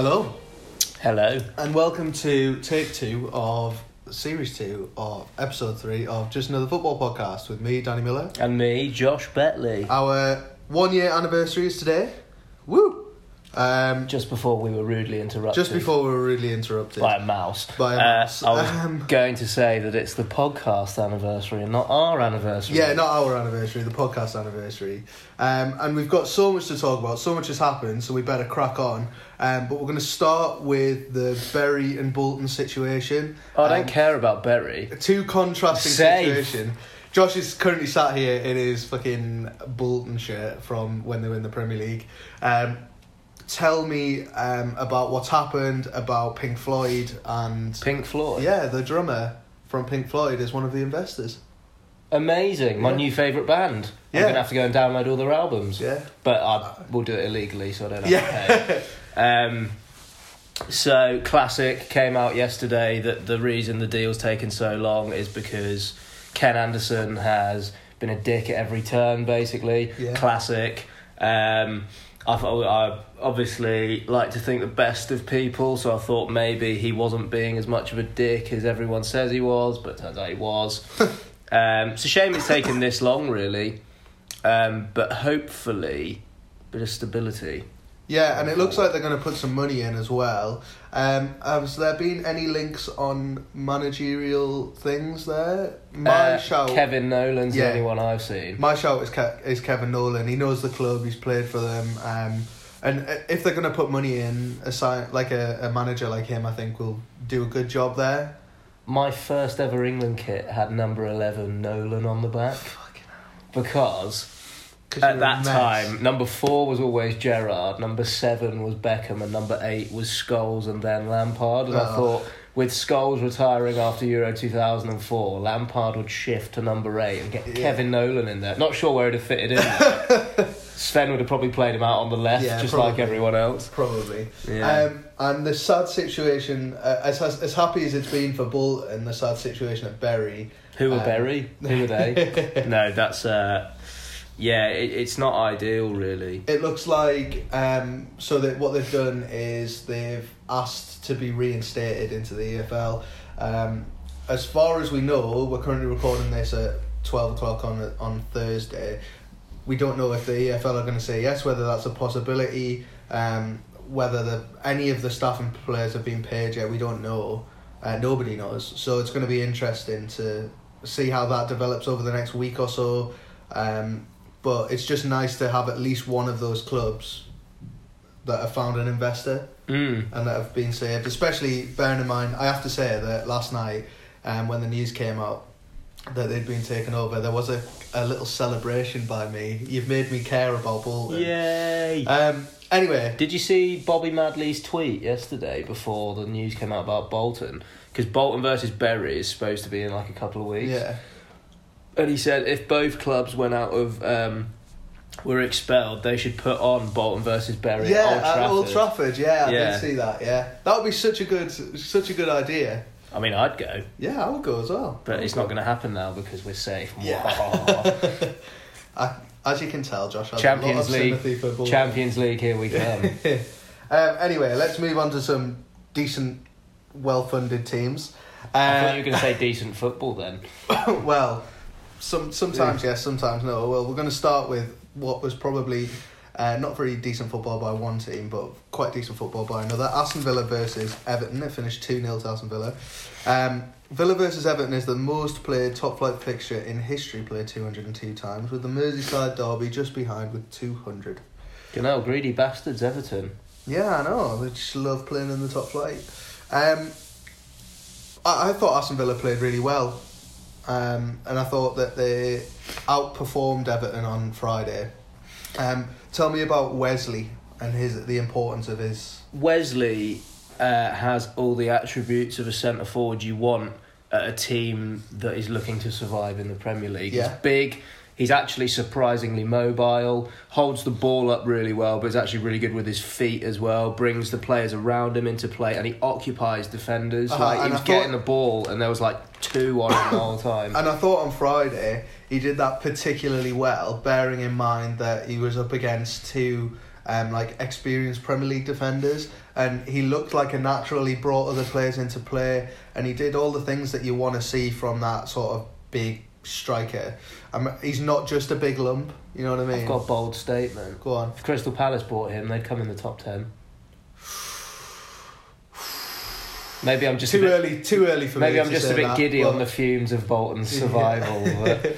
Hello, Hello. and welcome to take two of series two of episode three of Just Another Football Podcast with me, Danny Miller. And me, Josh Betley. Our one year anniversary is today. Woo! Um, Just before we were rudely interrupted. just before we were really interrupted. By a mouse. By a Uh, mouse. I was Um, going to say that it's the podcast anniversary and not our anniversary. Yeah, not our anniversary, the podcast anniversary. Um, and we've got so much to talk about, so much has happened, so we better crack on. Um, but we're going to start with the Bury and Bolton situation. Oh, I don't Um, care about Bury. two contrasting Safe. situation. Josh is currently sat here in his fucking Bolton shirt from when they were in the Premier League. Um, tell me um, about what's happened about Pink Floyd and Pink Floyd. yeah, the drummer from Pink Floyd is one of the investors. Amazing. My Yeah. new favourite band. I'm Yeah. going to have to go and download all their albums. Yeah, But I will do it illegally so I don't have to pay. yeah, Um, so classic came out yesterday that the reason the deal's taken so long is because Ken Anderson has been a dick at every turn, basically. Yeah. Classic. Um, I I obviously like to think the best of people, so I thought maybe he wasn't being as much of a dick as everyone says he was, but turns out he was. um, it's a shame it's taken this long, really. Um, but hopefully, bit of stability. Yeah. And it looks like they're going to put some money in as well. Um, has there been any links on managerial things there? My Uh, shout. Kevin Nolan's Yeah. the only one I've seen. My shout is Ke- is Kevin Nolan. He knows the club. He's played for them. Um, and uh, if they're gonna put money in, a sign like a, a manager like him, I think will do a good job there. My first ever England kit had number 11 Nolan on the back because 'Cause at that time number 4 was always Gerrard, number 7 was Beckham and number 8 was Scholes and then Lampard and I Oh. thought with Scholes retiring after Euro 2004, Lampard would shift to number 8 and get Yeah. Kevin Nolan in there. Not sure where he'd have fitted in. Sven would have probably played him out on the left Yeah, just like everyone else. probably. Yeah. Um, and the sad situation, uh, as, as happy as it's been for Bolton, the sad situation at Bury. Who were Um, Bury? Who were they? no, that's uh, yeah, it, it's not ideal really. It looks like um, so that what they've done is they've asked to be reinstated into the EFL. Um, as far as we know, we're currently recording this at twelve o'clock on on Thursday. We don't know if the EFL are going to say yes, whether that's a possibility, um, whether the any of the staff and players have been paid yet. We don't know. Uh, nobody knows. So it's going to be interesting to see how that develops over the next week or so. Um, but it's just nice to have at least one of those clubs that have found an investor Mm. and that have been saved. Especially bearing in mind, I have to say that last night, um, when the news came out that they'd been taken over, there was a, a little celebration by me. You've made me care about Bolton. Yay! Um. Anyway, Did you see Bobby Madley's tweet yesterday before the news came out about Bolton? Because Bolton versus Bury is supposed to be in like a couple of weeks. yeah, And he said if both clubs went out of um, were expelled, they should put on Bolton versus Bury yeah, at Old Trafford. at Old Trafford. Yeah, I Yeah. did see that. Yeah, that would be such a good, such a good idea. I mean, I'd go, Yeah, I would go as well. but it's would not going to happen now because we're safe. Yeah. I, as you can tell, Josh, I have a lot Champions League, sympathy for Bolton. Champions League, here we come. um, anyway, let's move on to some decent, well-funded teams. I thought Uh, you were going to say decent football then. well, some sometimes yes, sometimes no. Well, we're going to start with what was probably uh, not very decent football by one team, but quite decent football by another. Aston Villa versus Everton. It finished two 0 to Aston Villa. Um, Villa versus Everton is the most played top flight fixture in history, played two hundred and two times, with the Merseyside derby just behind with two hundred. You know, greedy bastards, Everton. Yeah, I know. They just love playing in the top flight. Um, I, I thought Aston Villa played really well, um, and I thought that they outperformed Everton on Friday. Um, tell me about Wesley and his the importance of his. Wesley uh, has all the attributes of a centre forward you want at a team that is looking to survive in the Premier League. Yeah. He's big. He's actually surprisingly mobile. Holds the ball up really well, but is actually really good with his feet as well. Brings the players around him into play, and he occupies defenders. Uh-huh, like he was I getting the ball, and there was like two on him the whole time. And I thought on Friday he did that particularly well, bearing in mind that he was up against two um, like experienced Premier League defenders, and he looked like a natural. He brought other players into play, and he did all the things that you want to see from that sort of big striker. Um, he's not just a big lump. You know what I mean? I've got a bold statement. Go on. If Crystal Palace bought him, they'd come in the top ten. Maybe I'm just too a bit, early. Too early for me. Maybe I'm just a bit that, giddy on the fumes of Bolton's survival. but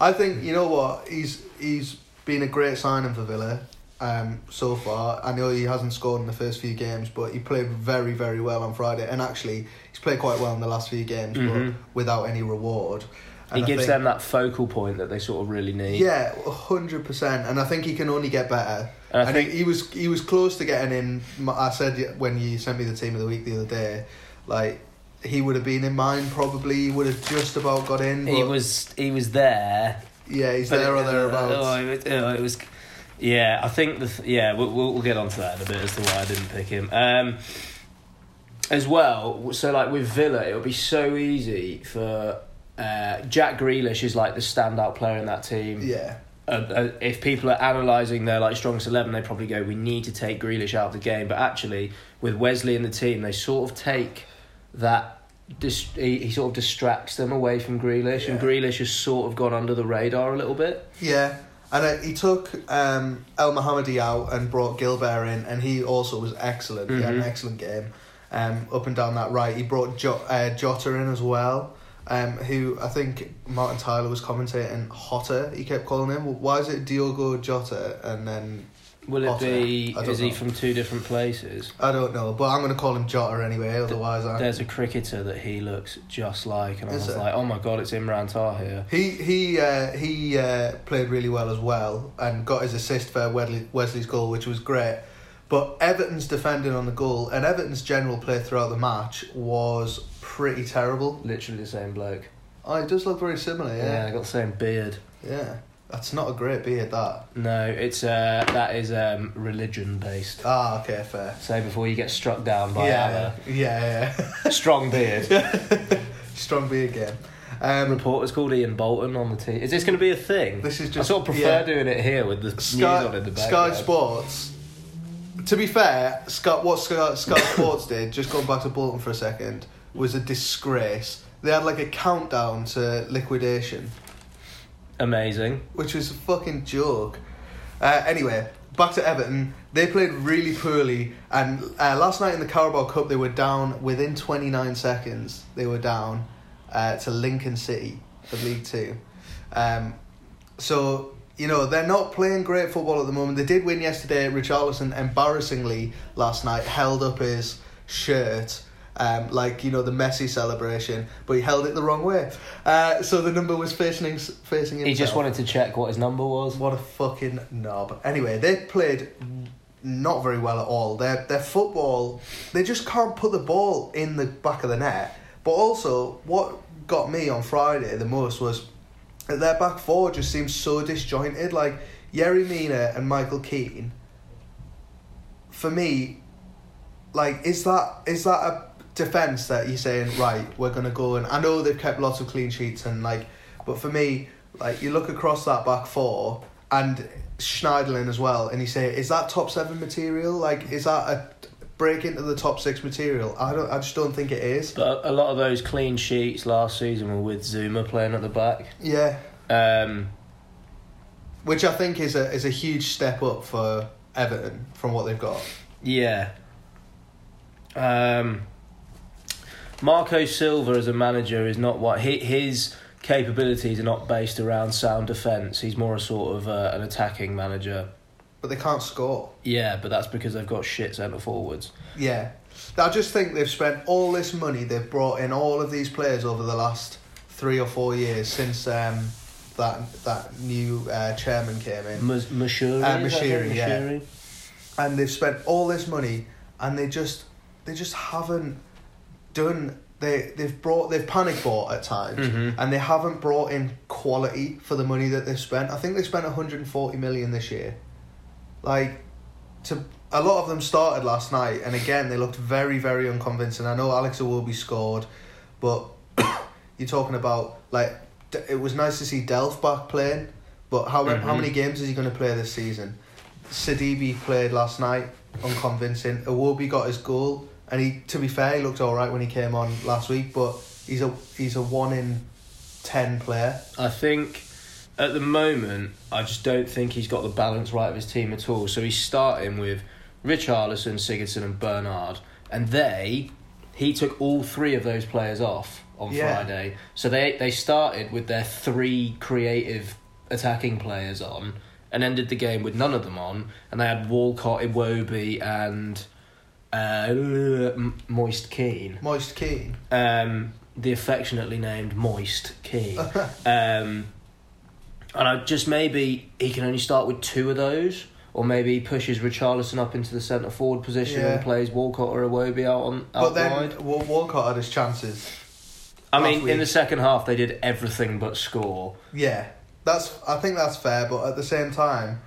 I think you know what he's he's been a great signing for Villa um, so far. I know he hasn't scored in the first few games, but he played very very well on Friday, and actually he's played quite well in the last few games, Mhm. but without any reward. He And I gives think- them that focal point that they sort of really need. Yeah, hundred percent, and I think he can only get better. And I And think he, he was he was close to getting in. I said when you sent me the team of the week the other day, like he would have been in mine. Probably he would have just about got in. He was he was there. yeah, he's there it- or thereabouts. Oh, it, was- oh, it was. Yeah, I think the th- yeah we'll, we'll we'll get onto that in a bit as to why I didn't pick him. Um, as well, so like with Villa, it would be so easy for uh, Jack Grealish is like the standout player in that team. yeah, uh, uh, if people are analysing their like strongest eleven, they probably go, "We need to take Grealish out of the game." But actually, with Wesley in the team, they sort of take that. Dis- he, he sort of distracts them away from Grealish, and Yeah. Grealish has sort of gone under the radar a little bit. yeah. And uh, he took um, Elmohamady out and brought Guilbert in, and he also was excellent. He had an Mhm. excellent game, um, up and down that right. He brought jo- uh, Jota in as well, um, who I think Martin Tyler was commentating hotter. He kept calling him. Why is it Diogo Jota and then Will it Otter. be? Is he from two different places? I don't know, but I'm going to call him Jota anyway. Otherwise, I There's a cricketer that he looks just like, and I Is was there? like, "Oh my god, it's Imran Tahir." He he uh, he uh, played really well as well and got his assist for Wesley, Wesley's goal, which was great. But Everton's defending on the goal and Everton's general play throughout the match was pretty terrible. Literally the same bloke. Oh, it does look very similar, Yeah, yeah. got the same beard. Yeah, that's not a great beard. That No, it's uh, that is um, religion based. ah, okay, fair. So before you get struck down by Yeah, yeah, Allah. strong beard. Strong beard game. Um, Reporter's called Ian Bolton on the team. Is this going to be a thing? This is just- I sort of prefer yeah. doing it here with the news Sky, on in the back. Sky background. Sports. To be fair, Sky, what Sky, Sky Sports did, just going back to Bolton for a second, was a disgrace. They had like a countdown to liquidation, Amazing. which was a fucking joke. Uh, anyway, back to Everton. They played really poorly, and uh, last night in the Carabao Cup, they were down within 29 seconds. They were down uh, to Lincoln City for League Two. Um, so you know they're not playing great football at the moment. They did win yesterday. Richarlison embarrassingly last night held up his shirt. Um, like you know the Messi celebration, but he held it the wrong way. Uh, so the number was facing facing himself. He just wanted to check what his number was. What a fucking knob. Anyway, they played not very well at all. Their their football, they just can't put the ball in the back of the net. But also, what got me on Friday the most was that their back four just seems so disjointed. Like Yerry Mina and Michael Keane. For me, like is that is that a defense that you're saying right? We're gonna go and I know they've kept lots of clean sheets and like, but for me, like you look across that back four and Schneiderlin as well, and you say, is that top seven material? Like, is that a break into the top six material? I don't. I just don't think it is. But a lot of those clean sheets last season were with Zouma playing at the back. Yeah, Um, which I think is a is a huge step up for Everton from what they've got. yeah. Um, Marco Silva as a manager is not what he, his capabilities are not based around sound defence. He's more a sort of uh, an attacking manager. But they can't score. Yeah, but that's because they've got shit centre forwards. Yeah, I just think they've spent all this money. They've brought in all of these players over the last three or four years since um, that that new uh, chairman came in. Mus- Moshiri, Uh, Moshiri, yeah. Moshiri? and they've spent all this money and they just they just haven't done they they've brought they've panic bought at times Mhm. and they haven't brought in quality for the money that they've spent. I think they spent 140 million this year. Like to a lot of them started last night and again they looked very very unconvincing. I know Alex Iwobi scored, but you're talking about like it was nice to see Delph back playing, but how Mhm. how many games is he going to play this season? Sidibe played last night, unconvincing. Iwobi got his goal, and he, to be fair, he looked all right when he came on last week. But he's a he's a one in ten player. I think at the moment, I just don't think he's got the balance right of his team at all. So he's starting with Rich Richarlison, Sigurdsson, and Bernard, and they he took all three of those players off on Yeah. Friday. So they they started with their three creative attacking players on, and ended the game with none of them on, and they had Walcott, Iwobi, and uh, Moise Kean Moise Kean. um, the affectionately named Moist King. um, and I just maybe he can only start with two of those, or maybe he pushes Richarlison up into the centre forward position Yeah. and plays Walcott or Iwobi out on But then wide. Walcott had his chances. I mean, in the second half they did everything but score. Yeah, that's. I think that's fair, but at the same time,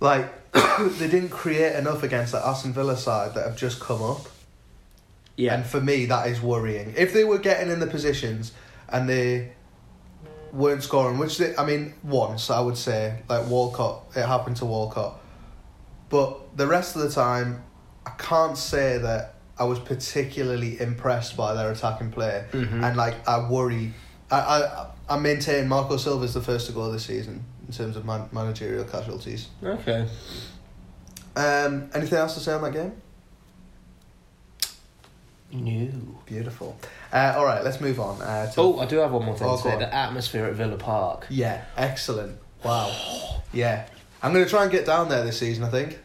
like they didn't create enough against the Aston Villa side that have just come up. Yeah, And for me, that is worrying. If they were getting in the positions and they weren't scoring, which they, I mean, once I would say, like Walcott, it happened to Walcott. But the rest of the time, I can't say that I was particularly impressed by their attacking play. Mhm. And like, I worry. I, I, I maintain Marco Silva's the first to go this season in terms of man, managerial casualties. okay. Um, anything else to say on that game? No. Beautiful. Uh, all right, let's move on. Uh, to Oh, I do have one more thing Oh, to say. on. The atmosphere at Villa Park. Yeah, excellent. Wow. Yeah. I'm going to try and get down there this season, I think,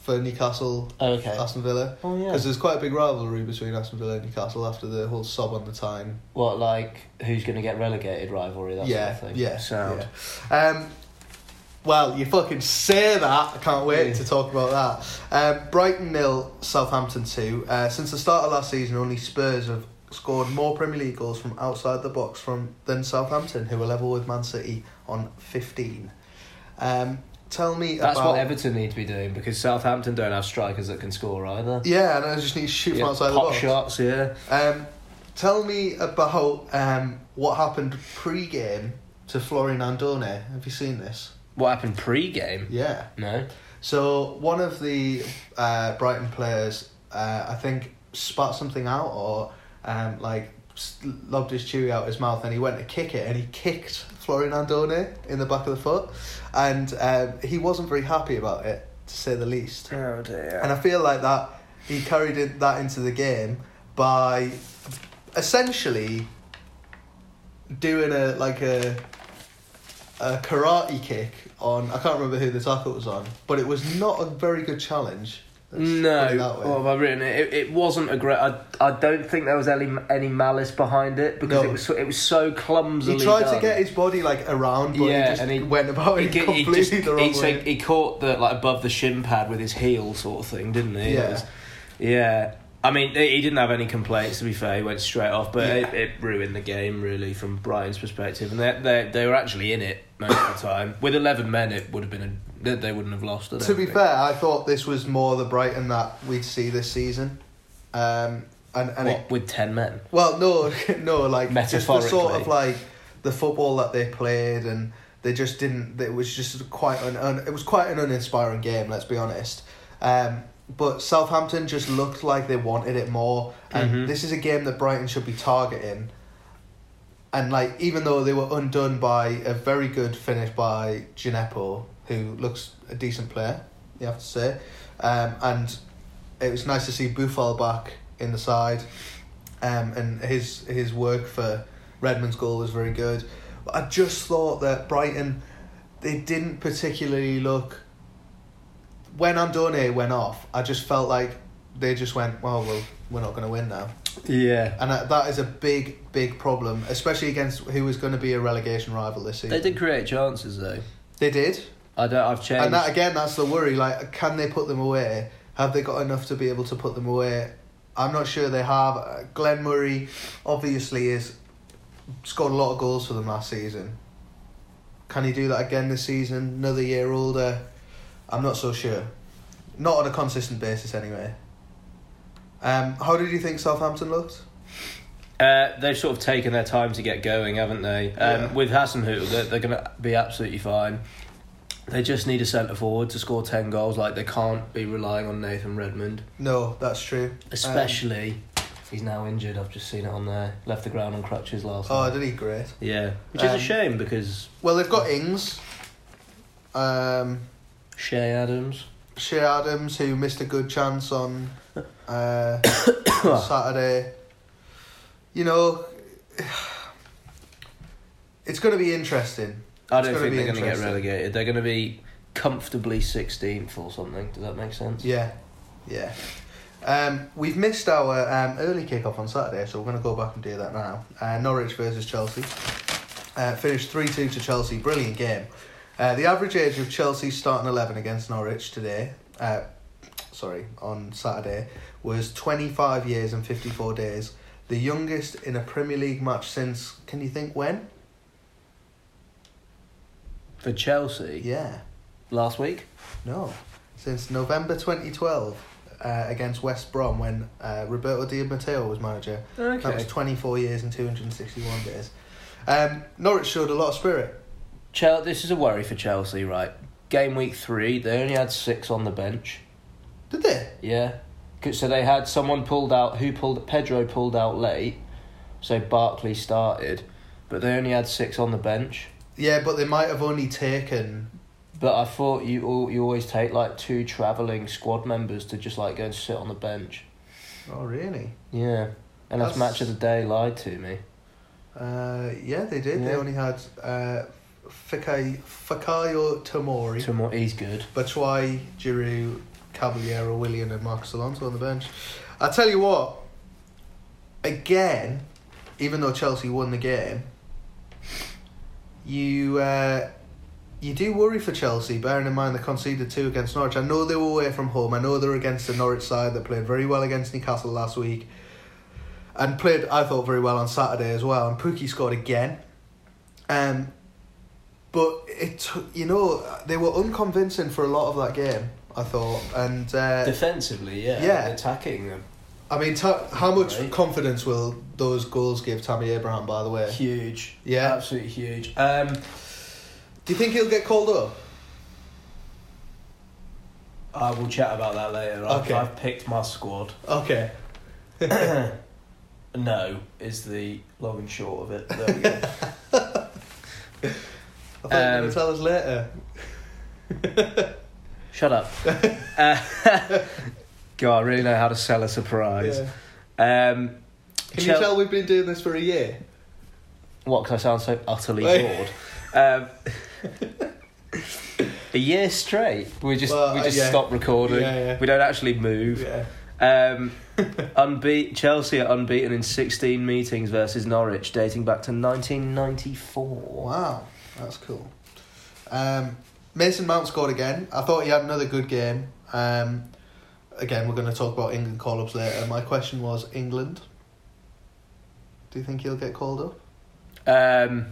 for Newcastle, Okay. Aston Villa. Oh yeah. Because there's quite a big rivalry between Aston Villa and Newcastle after the whole sob on the time. What like who's going to get relegated rivalry? That yeah, sort of thing. yeah, Sound. yeah. Um, well, you fucking say that. I can't wait Yeah. to talk about that. Um, Brighton nil, Southampton two. Uh, since the start of last season, only Spurs have scored more Premier League goals from outside the box from than Southampton, who are level with Man City on fifteen. Um, tell me That's about what Everton need to be doing because Southampton don't have strikers that can score either. Yeah, and I just need to shoot Yeah, from outside the box. shots, yeah. Um, tell me about um, what happened pre-game to Florian Andone. Have you seen this? What happened pre-game? Yeah. No. So one of the uh, Brighton players, uh, I think, spat something out or um, like lobbed his chewy out his mouth, and he went to kick it, and he kicked Florian Andone in the back of the foot, and um, he wasn't very happy about it, to say the least. Oh dear. And I feel like that he carried it, that into the game by essentially doing a like a a karate kick on I can't remember who the tackle was on, but it was not a very good challenge. Let's put it no, that what oh, have I written? It, it, it wasn't a great. I, I don't think there was any any malice behind it because No. it was so, it was so clumsily. he tried done. to get his body like around, but Yeah, he just and he- went about He, it ge- completely just the wrong he, so way. he caught the like above the shin pad with his heel sort of thing, didn't he? It Yeah. was- yeah. I mean, he didn't have any complaints. To be fair, he went straight off, but Yeah. it, it ruined the game really from Brighton's perspective. And they they they were actually in it most of the time. With eleven men, it would have been a, they, wouldn't have lost. To be fair, I thought this was more the Brighton that we'd see this season. Um, and and it, what, with ten men. Well, no, no, like just the sort of like the football that they played, and they just didn't. It was just quite an, un, it was quite an uninspiring game. Let's be honest. Um, but Southampton just looked like they wanted it more, and Mhm. this is a game that Brighton should be targeting. And like, even though they were undone by a very good finish by Djenepo, who looks a decent player, you have to say, um, and it was nice to see Boufal back in the side, um, and his his work for Redmond's goal was very good. But I just thought that Brighton, they didn't particularly look. When Andone went off, I just felt like they just went, well, well, we're not going to win now, Yeah, and that that is a big, big problem, especially against who was going to be a relegation rival this season. they did create chances though. They did, I don't. I've changed. and that again, that's the worry. Like, can they put them away? Have they got enough to be able to put them away? I'm not sure they have. Uh, Glenn Murray obviously is scored a lot of goals for them last season. Can he do that again this season? Another year older? I'm not so sure. Not on a consistent basis, anyway. Um, how did you think Southampton looked? Uh, they've sort of taken their time to get going, haven't they? Um, Yeah. With Hassan they're, they're going to be absolutely fine. They just need a centre forward to score ten goals. Like they can't be relying on Nathan Redmond, No, that's true. especially. he's now injured. I've just seen it on there. Left the ground on crutches last Oh, night. did he? Great. Yeah, which is Um, a shame because Well, they've got Ings, um, Che Adams. Che Adams, who missed a good chance on uh, Saturday. You know, it's going to be interesting. I don't think they're going to get relegated. They're going to be comfortably 16th or something. Does that make sense? Yeah, yeah. Um, we've missed our um, early kick-off on Saturday, so we're going to go back and do that now. Uh, Norwich versus Chelsea. Uh, finished 3-2 to Chelsea. Brilliant game. Uh, the average age of Chelsea's starting 11 against Norwich today, uh, sorry, on Saturday, was 25 years and 54 days. The youngest in a Premier League match since, can you think when? For Chelsea, Yeah. last week. No, since November 2012 uh, against West Brom when uh, Roberto Di Matteo was manager. That was 24 years and 261 days. Um, Norwich showed a lot of spirit. Chel- this is a worry for Chelsea, right? Game week three, they only had six on the bench. Did they? Yeah. So they had someone pulled out, who pulled, Pedro pulled out late, so Barkley started, but they only had six on the bench. Yeah, but they might have only taken. But I thought you al- you always take like two travelling squad members to just like go and sit on the bench. Oh, really? Yeah. And that's That's- match of the day lied to me. Uh, yeah, they did. They only had uh, Fikayo Tomori, Tomorrow he's good. Batshuayi, Giroud, Caballero, Willian, and Marcos Alonso on the bench. I tell you what, again, even though Chelsea won the game, you uh, you do worry for Chelsea, bearing in mind they conceded two against Norwich. I know they were away from home. I know they're against the Norwich side that played very well against Newcastle last week, and played I thought very well on Saturday as well. And Pukki scored again. Um, but it took- you know they were unconvincing for a lot of that game. I thought, and uh, Defensively, yeah. yeah. Attacking them. I mean, ta- how much Right. confidence will those goals give Tammy Abraham? By the way, Huge. Yeah. Absolutely huge. Um, do you think he'll get called up? I will chat about that later. I've, Okay. I've picked my squad. Okay. no, is the long and short of it. I thought you were Um, going to tell us later. Shut up. uh, God, I really know how to sell a surprise. Yeah. Um, Can Chel- you tell we've been doing this for a year? What? Because I sound so utterly bored. Um, a year straight. We just Well, we uh, just yeah. stop recording. Yeah, yeah. We don't actually move. Um, unbeat Chelsea are unbeaten in 16 meetings versus Norwich, dating back to 1994. Wow, that's cool. Um, Mason Mount scored again. I thought he had another good game. Um, again, we're going to talk about England call ups later. My question was England. Do you think he'll get called up? Um,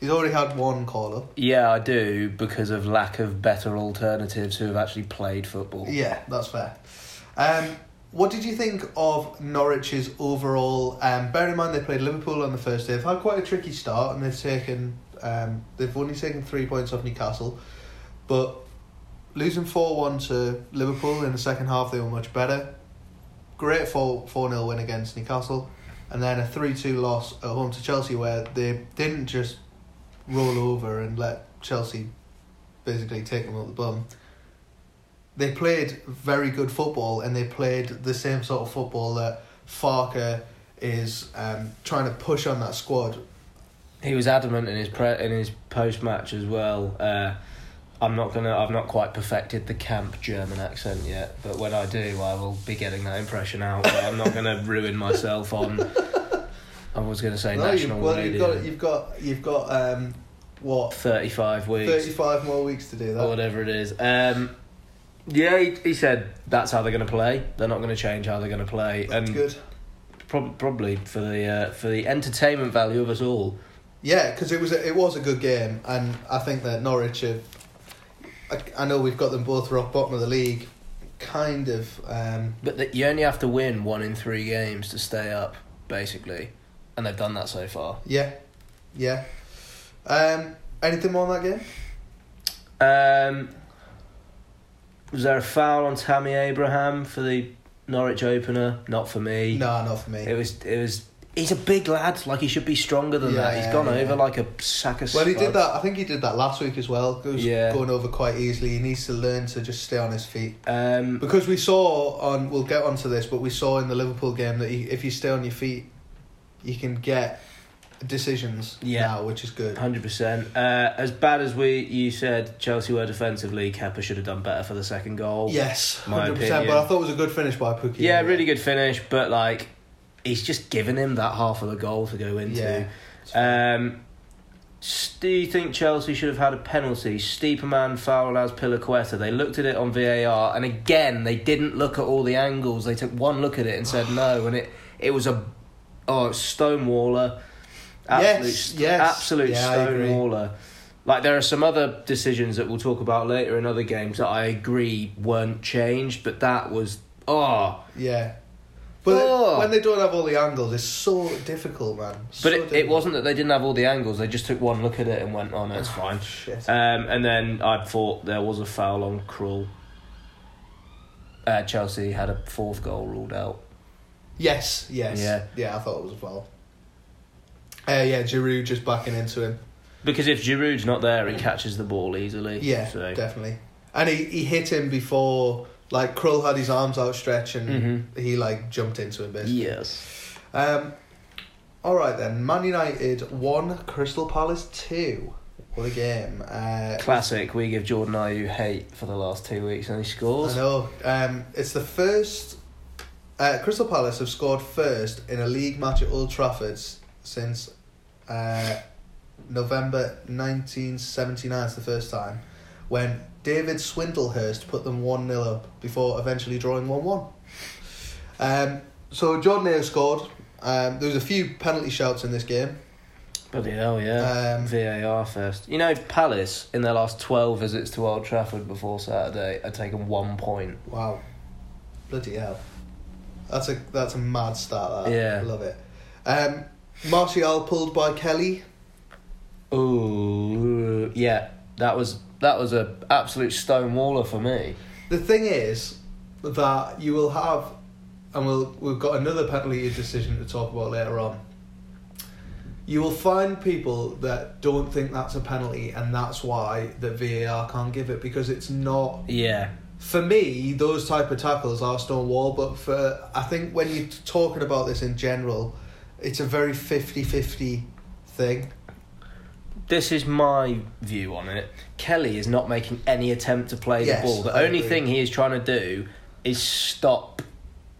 He's already had one call up. yeah, I do because of lack of better alternatives who have actually played football. Yeah, that's fair. Um, what did you think of Norwich's overall? Um, bear in mind they played Liverpool on the first day. They've had quite a tricky start, and they've taken um, they've only taken three points off Newcastle, but losing four one to Liverpool in the second half, they were much better. Great four four 0 win against Newcastle, and then a three two loss at home to Chelsea, where they didn't just roll over and let Chelsea basically take them up the bum they played very good football and they played the same sort of football that Farke is um, trying to push on that squad. He was adamant in his pre- in his post match as well. Uh, I'm not gonna. I've not quite perfected the camp German accent yet, but when I do, I will be getting that impression out. But I'm not gonna ruin myself on. I was gonna say No, national you've, well, you've got you've got you've got um, what Thirty-five weeks. thirty five more weeks to do or that. whatever it is. Um, yeah, he, he said that's how they're going to play. They're not going to change how they're going to play, That's and good. prob- probably for the uh, for the entertainment value of us all. Yeah, because it was a, it was a good game, and I think that Norwich have. I, I know we've got them both rock bottom of the league, kind of. Um, But that you only have to win one in three games to stay up, basically, and they've done that so far. yeah, yeah. Um, anything more on that game? Um, was there a foul on Tammy Abraham for the Norwich opener? Not for me. No, not for me. It was. It was. He's a big lad. Like he should be stronger than that. He's gone yeah. over like a sack of. Well, he did that. I think he did that last week as well. He was Yeah. going over quite easily. He needs to learn to just stay on his feet. Um, Because we saw on, we'll get onto this, but we saw in the Liverpool game that you, if you stay on your feet, you can get decisions Yeah. now, which is good. Hundred percent. Uh, as bad as we, you said Chelsea were defensively. Kepper should have done better for the second goal. Yes, hundred percent. But I thought it was a good finish by Pukki. Yeah, really good finish, but like, he's just given him that half of the goal to go into. Yeah. Um, do you think Chelsea should have had a penalty? Steeperman fouled Azpilicueta. They looked at it on VAR, and again, they didn't look at all the angles. They took one look at it and said no, and it it was a oh stonewaller, absolute, Yes, yes. absolute Yeah, stonewaller. Like there are some other decisions that we'll talk about later in other games that I agree weren't changed, but that was oh. Yeah. But Oh. when they don't have all the angles, it's so difficult, man. But So it, it difficult. wasn't that they didn't have all the angles. They just took one look at it and went, "Oh no, it's fine." Shit. Um, and then I thought there was a foul on Krul. Uh, Chelsea had a fourth goal ruled out. yes, yes. Yeah. Yeah, I thought it was a foul. Uh, yeah, Giroud just backing into him. Because if Giroud's not there, he catches the ball easily. Yeah, So. definitely. And he, he hit him before, like, Krul had his arms outstretched and Mhm. he, like, jumped into him, basically. Yes. Um, all right then. Man United one, Crystal Palace two. What a game! Uh, Classic. We give Jordan Ayew hate for the last two weeks and he scores. I know. Um, it's the first. Uh, Crystal Palace have scored first in a league match at Old Trafford since uh, November nineteen seventy nine. It's the first time when David Swindlehurst put them one 0 up before eventually drawing one one. Um, so Jordan Ayew scored. Um, there was a few penalty shouts in this game. Bloody hell, yeah. Um, VAR first. You know, Palace, in their last 12 visits to Old Trafford before Saturday, had taken one point. Wow. Bloody hell. That's a that's a mad start. That. Yeah. I love it. Um, Martial pulled by Kelly. Ooh, yeah. That was that was a absolute stonewaller for me. The thing is that you will have, and we'll we've got another penalty decision to talk about later on. You will find people that don't think that's a penalty, and that's why the VAR can't give it because it's not Yeah. for me, those type of tackles are stonewall. But for I think when you're talking about this in general, it's a very 50-50 thing. This is my view on it. Kelly is not making any attempt to play Yes, the ball. The I only agree. thing he is trying to do is stop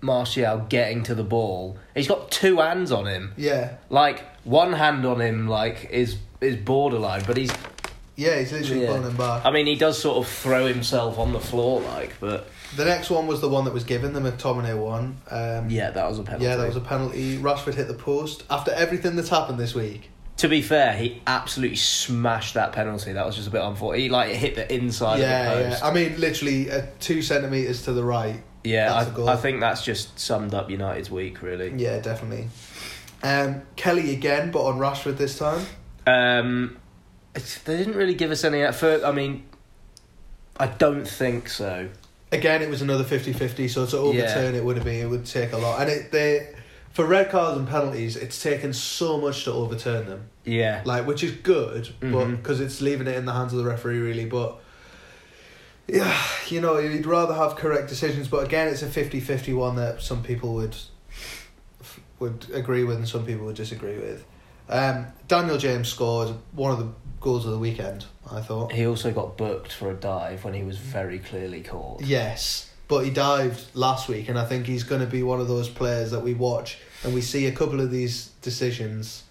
Martial getting to the ball. He's got two hands on him. Yeah, Like one hand on him, like is is borderline, but he's. yeah, he's literally Yeah. pulling him back. I mean, he does sort of throw himself on the floor, like, but The next one was the one that was given, the McTominay one. Um, yeah, that was a penalty. yeah, that was a penalty. Rashford hit the post after everything that's happened this week. To be fair, he absolutely smashed that penalty. That was just a bit unfortunate. He like hit the inside yeah, of the yeah. I mean, literally uh, two centimeters to the right. Yeah, That's a goal. I, I think that's just summed up United's week, really. Yeah, definitely. Um, Kelly again, but on Rashford this time. Um, they didn't really give us any effort. I mean, I don't think so. again it was another 50-50 so to overturn it would have been it would take a lot and it they for red cards and penalties it's taken so much to overturn them Yeah, like which is good but Mhm. because it's leaving it in the hands of the referee really but yeah you know you'd rather have correct decisions but again it's a 50-50 one that some people would would agree with and some people would disagree with um, Daniel James scored one of the goals of the weekend I thought he also got booked for a dive when he was very clearly caught. Yes, but he dived last week, and I think he's going to be one of those players that we watch and we see a couple of these decisions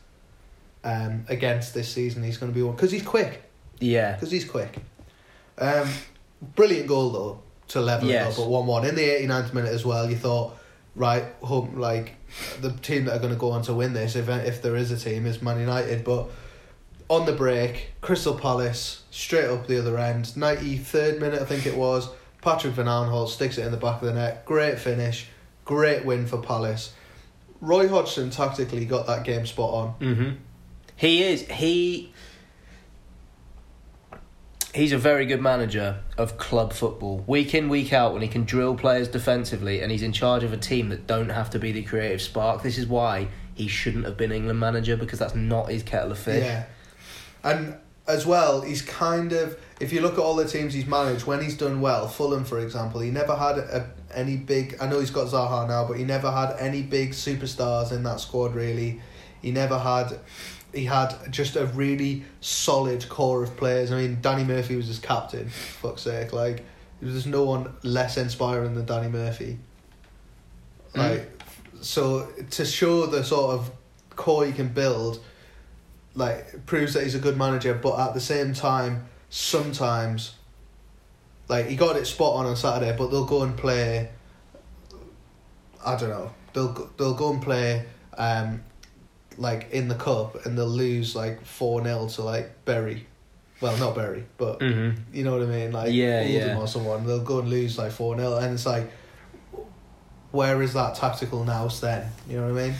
um, against this season. He's going to be one because he's quick. Yeah, Because he's quick. Um, brilliant goal though to level Yes. it up at one one in the 89th minute as well. You thought, right, home like the team that are going to go on to win this, if if there is a team, is Man United, but. On the break, Crystal Palace straight up the other end. Ninety third minute, I think it was. Patrick Van Aanholt sticks it in the back of the net. Great finish, great win for Palace. Roy Hodgson tactically got that game spot on. hmm He is he. He's a very good manager of club football. Week in, week out, when he can drill players defensively and he's in charge of a team that don't have to be the creative spark. This is why he shouldn't have been England manager because that's not his kettle of fish. Yeah, and as well, he's kind of if you look at all the teams he's managed, when he's done well, Fulham for example, he never had a, any big. I know he's got Zaha now, but he never had any big superstars in that squad. Really, he never had. He had just a really solid core of players. I mean, Danny Murphy was his captain. For fuck's sake, like there's no one less inspiring than Danny Murphy. Mm. Like, so to show the sort of core he can build, like proves that he's a good manager. But at the same time, sometimes, like he got it spot on on Saturday, but they'll go and play. I don't know. They'll go, they'll go and play, um, like in the cup, and they'll lose like four 0 to like Bury. Well, not Bury, but Mm-hmm. you know what I mean. Like Yeah, Oldham yeah. or someone, they'll go and lose like four 0 and it's like, where is that tactical nous then? You know what I mean?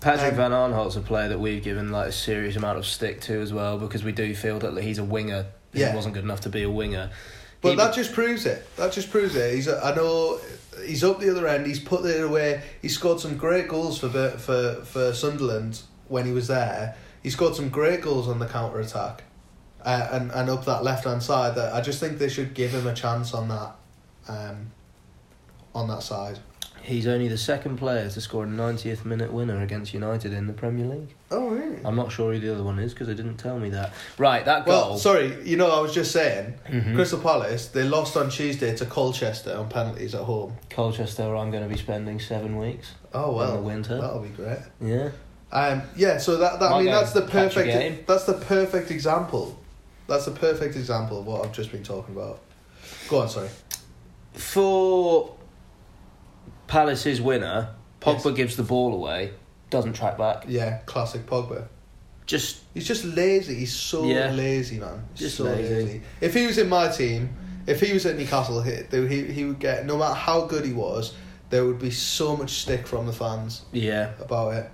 Patrick Um, Van Aanholt's a player that we've given like a serious amount of stick to as well because we do feel that he's a winger. Yeah. He wasn't good enough to be a winger. But that just proves it. That just proves it. He's. I know. He's up the other end. He's put it away. He scored some great goals for for for Sunderland when he was there. He scored some great goals on the counter attack, uh, and and up that left hand side. That I just think they should give him a chance on that, um, on that side. He's only the second player to score a 90th minute winner against United in the Premier League. Oh really? I'm not sure who the other one is because they didn't tell me that. Right, that goal. Well, sorry. You know, I was just saying. Mhm. Crystal Palace. They lost on Tuesday to Colchester on penalties at home. Colchester, where I'm going to be spending seven weeks. Oh In well, the winter. that'll be great. Yeah. Um, yeah, so that, that I mean that's the perfect that's the perfect example. That's the perfect example of what I've just been talking about. Go on, sorry. For Palace's winner, Pogba Yes. gives the ball away, doesn't track back. Yeah, classic Pogba. Just He's just lazy. He's so Yeah. lazy, man. He's Just so lazy. If he was in my team, if he was at Newcastle, he, he he would get no matter how good he was, there would be so much stick from the fans yeah. about it.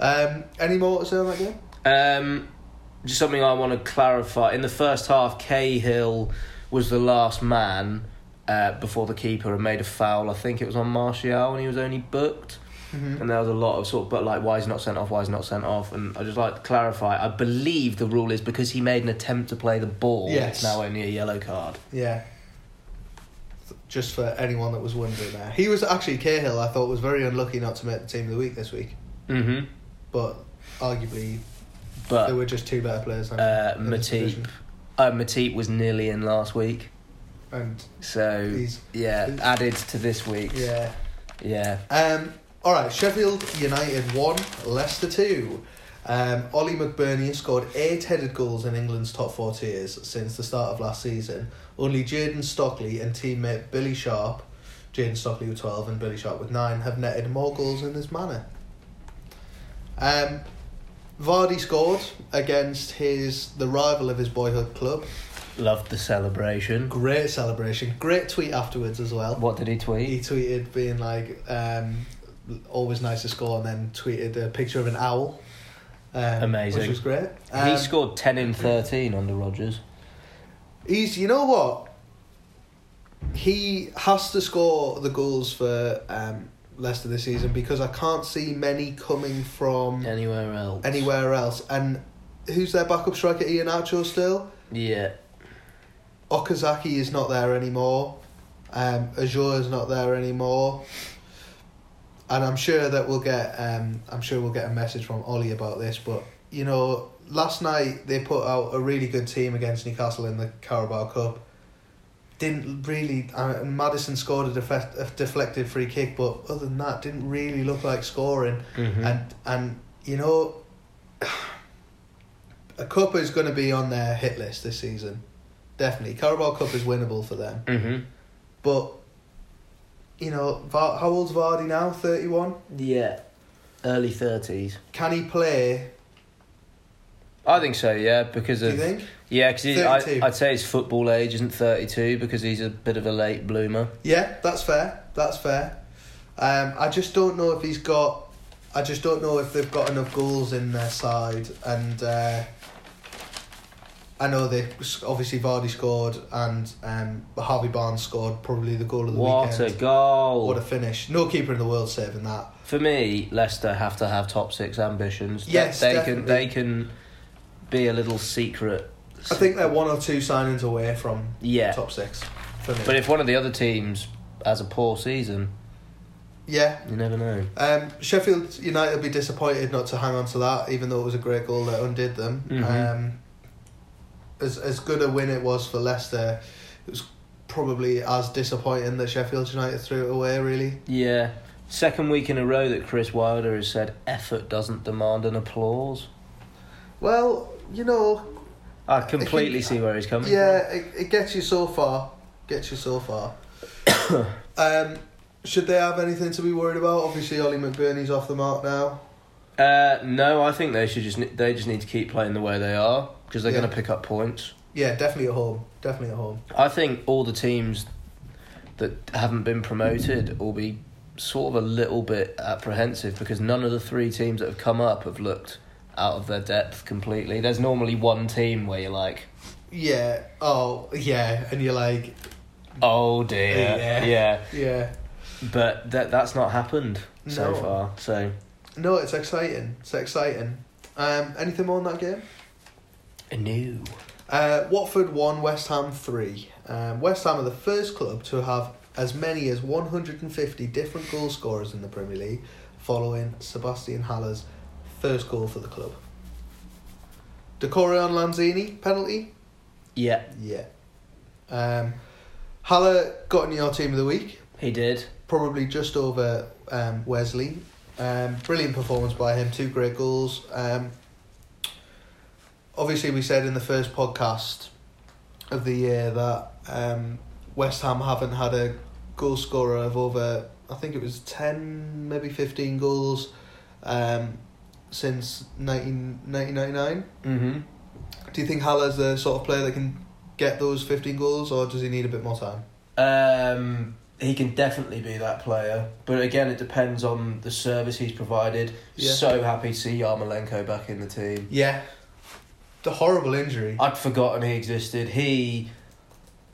Um, any more to say on that game? Um, just something I want to clarify. In the first half, Cahill was the last man uh, before the keeper had made a foul. I think it was on Martial and he was only booked. Mm-hmm. And there was a lot of sort of, but like, why is he not sent off? Why is he not sent off? And I just like to clarify. I believe the rule is because he made an attempt to play the ball. Yes. It's now only a yellow card. Yeah. Just for anyone that was wondering there. He was actually Cahill, I thought, was very unlucky not to make the team of the week this week. Mm-hmm. But arguably, But there were just two better players than uh, Matip, uh, Matip was nearly in last week. And So he's, yeah, added to this week's. yeah. Yeah. Um, all right, Sheffield United 1, Leicester 2. Um, Oli McBurnie has scored eight headed goals in England's top four tiers since the start of last season. Only Jayden Stockley and teammate Billy Sharp, Jayden Stockley with 12 and Billy Sharp with 9, have netted more goals in this manner. Um, Vardy scored against his the rival of his boyhood club. Loved the celebration. Great celebration. Great tweet afterwards as well. What did he tweet? He tweeted being like, um, always nice to score, and then tweeted a picture of an owl. Um, Amazing. Which was great. he Um, scored 10 in 13 under Rodgers. He's, you know what? He has to score the goals for um, Leicester this season because I can't see many coming from Anywhere else? anywhere else. And who's their backup striker? Iheanacho still? Yeah. Okazaki is not there anymore. Um, Azure is not there anymore. And I'm sure that we'll get um, I'm sure we'll get a message from Ollie about this, but you know, last night they put out a really good team against Newcastle in the Carabao Cup. Didn't really. Uh, Maddison scored a, a deflected free kick, but other than that, didn't really look like scoring. Mm-hmm. And and you know, a cup is going to be on their hit list this season. Definitely, Carabao Cup is winnable for them. mm-hmm. But you know, how old's Vardy now? Thirty one. Yeah. Early 30s. Can he play? I think so, yeah, because Do you of. think? Yeah, because 32. I'd say his football age isn't 32 because he's a bit of a late bloomer. Yeah, that's fair. That's fair. Um, I just don't know if he's got. I just don't know if they've got enough goals in their side, and uh, I know they obviously Vardy scored and um, Harvey Barnes scored probably the goal of the What weekend. a goal! What a finish! No keeper in the world saving that. For me, Leicester have to have top six ambitions. Yes, they definitely. can. They can be a little secret. I think they're one or two signings away from Yeah, top six for me. but if one of the other teams has a poor season, yeah, you never know. um, Sheffield United will be disappointed not to hang on to that, even though it was a great goal that undid them. Mhm. Um, as as good a win it was for Leicester, it was probably as disappointing that Sheffield United threw it away. Really, Yeah, second week in a row that Chris Wilder has said effort doesn't demand an applause. well, you know, I completely think- see where he's coming yeah, it, it gets you so far, gets you so far. um, should they have anything to be worried about? Obviously, Oli McBurnie's off the mark now. Uh, no, I think they should just they just need to keep playing the way they are because they're Yeah. going to pick up points. Yeah, definitely at home. Definitely at home. I think all the teams that haven't been promoted will be sort of a little bit apprehensive because none of the three teams that have come up have looked out of their depth completely. There's normally one team where you're like, Yeah. Oh, yeah. And you're like, oh dear, Yeah. yeah. yeah. But that that's not happened so No. far. So No, it's exciting. It's exciting. Um, anything more on that game? New. Uh, Watford won, West Ham three. Um, West Ham are the first club to have as many as 150 different goal scorers in the Premier League, following Sebastian Haller's first goal for the club. Doucouré on Lanzini penalty. Yeah, Yeah. Um, Haller got in your team of the week. he did. probably just over um, Wesley. Um, brilliant performance by him, two great goals. Um, obviously, we said in the first podcast of the year that um, West Ham haven't had a goal scorer of over, I think it was 10, maybe 15 goals um, since 19, 1999. Mm-hmm. Do you think Haller's the sort of player that can get those 15 goals, or does he need a bit more time? Um, he can definitely be that player, but again, it depends on the service he's provided. Yeah. So happy to see Yarmolenko back in the team. Yeah. The horrible injury. I'd forgotten he existed. He,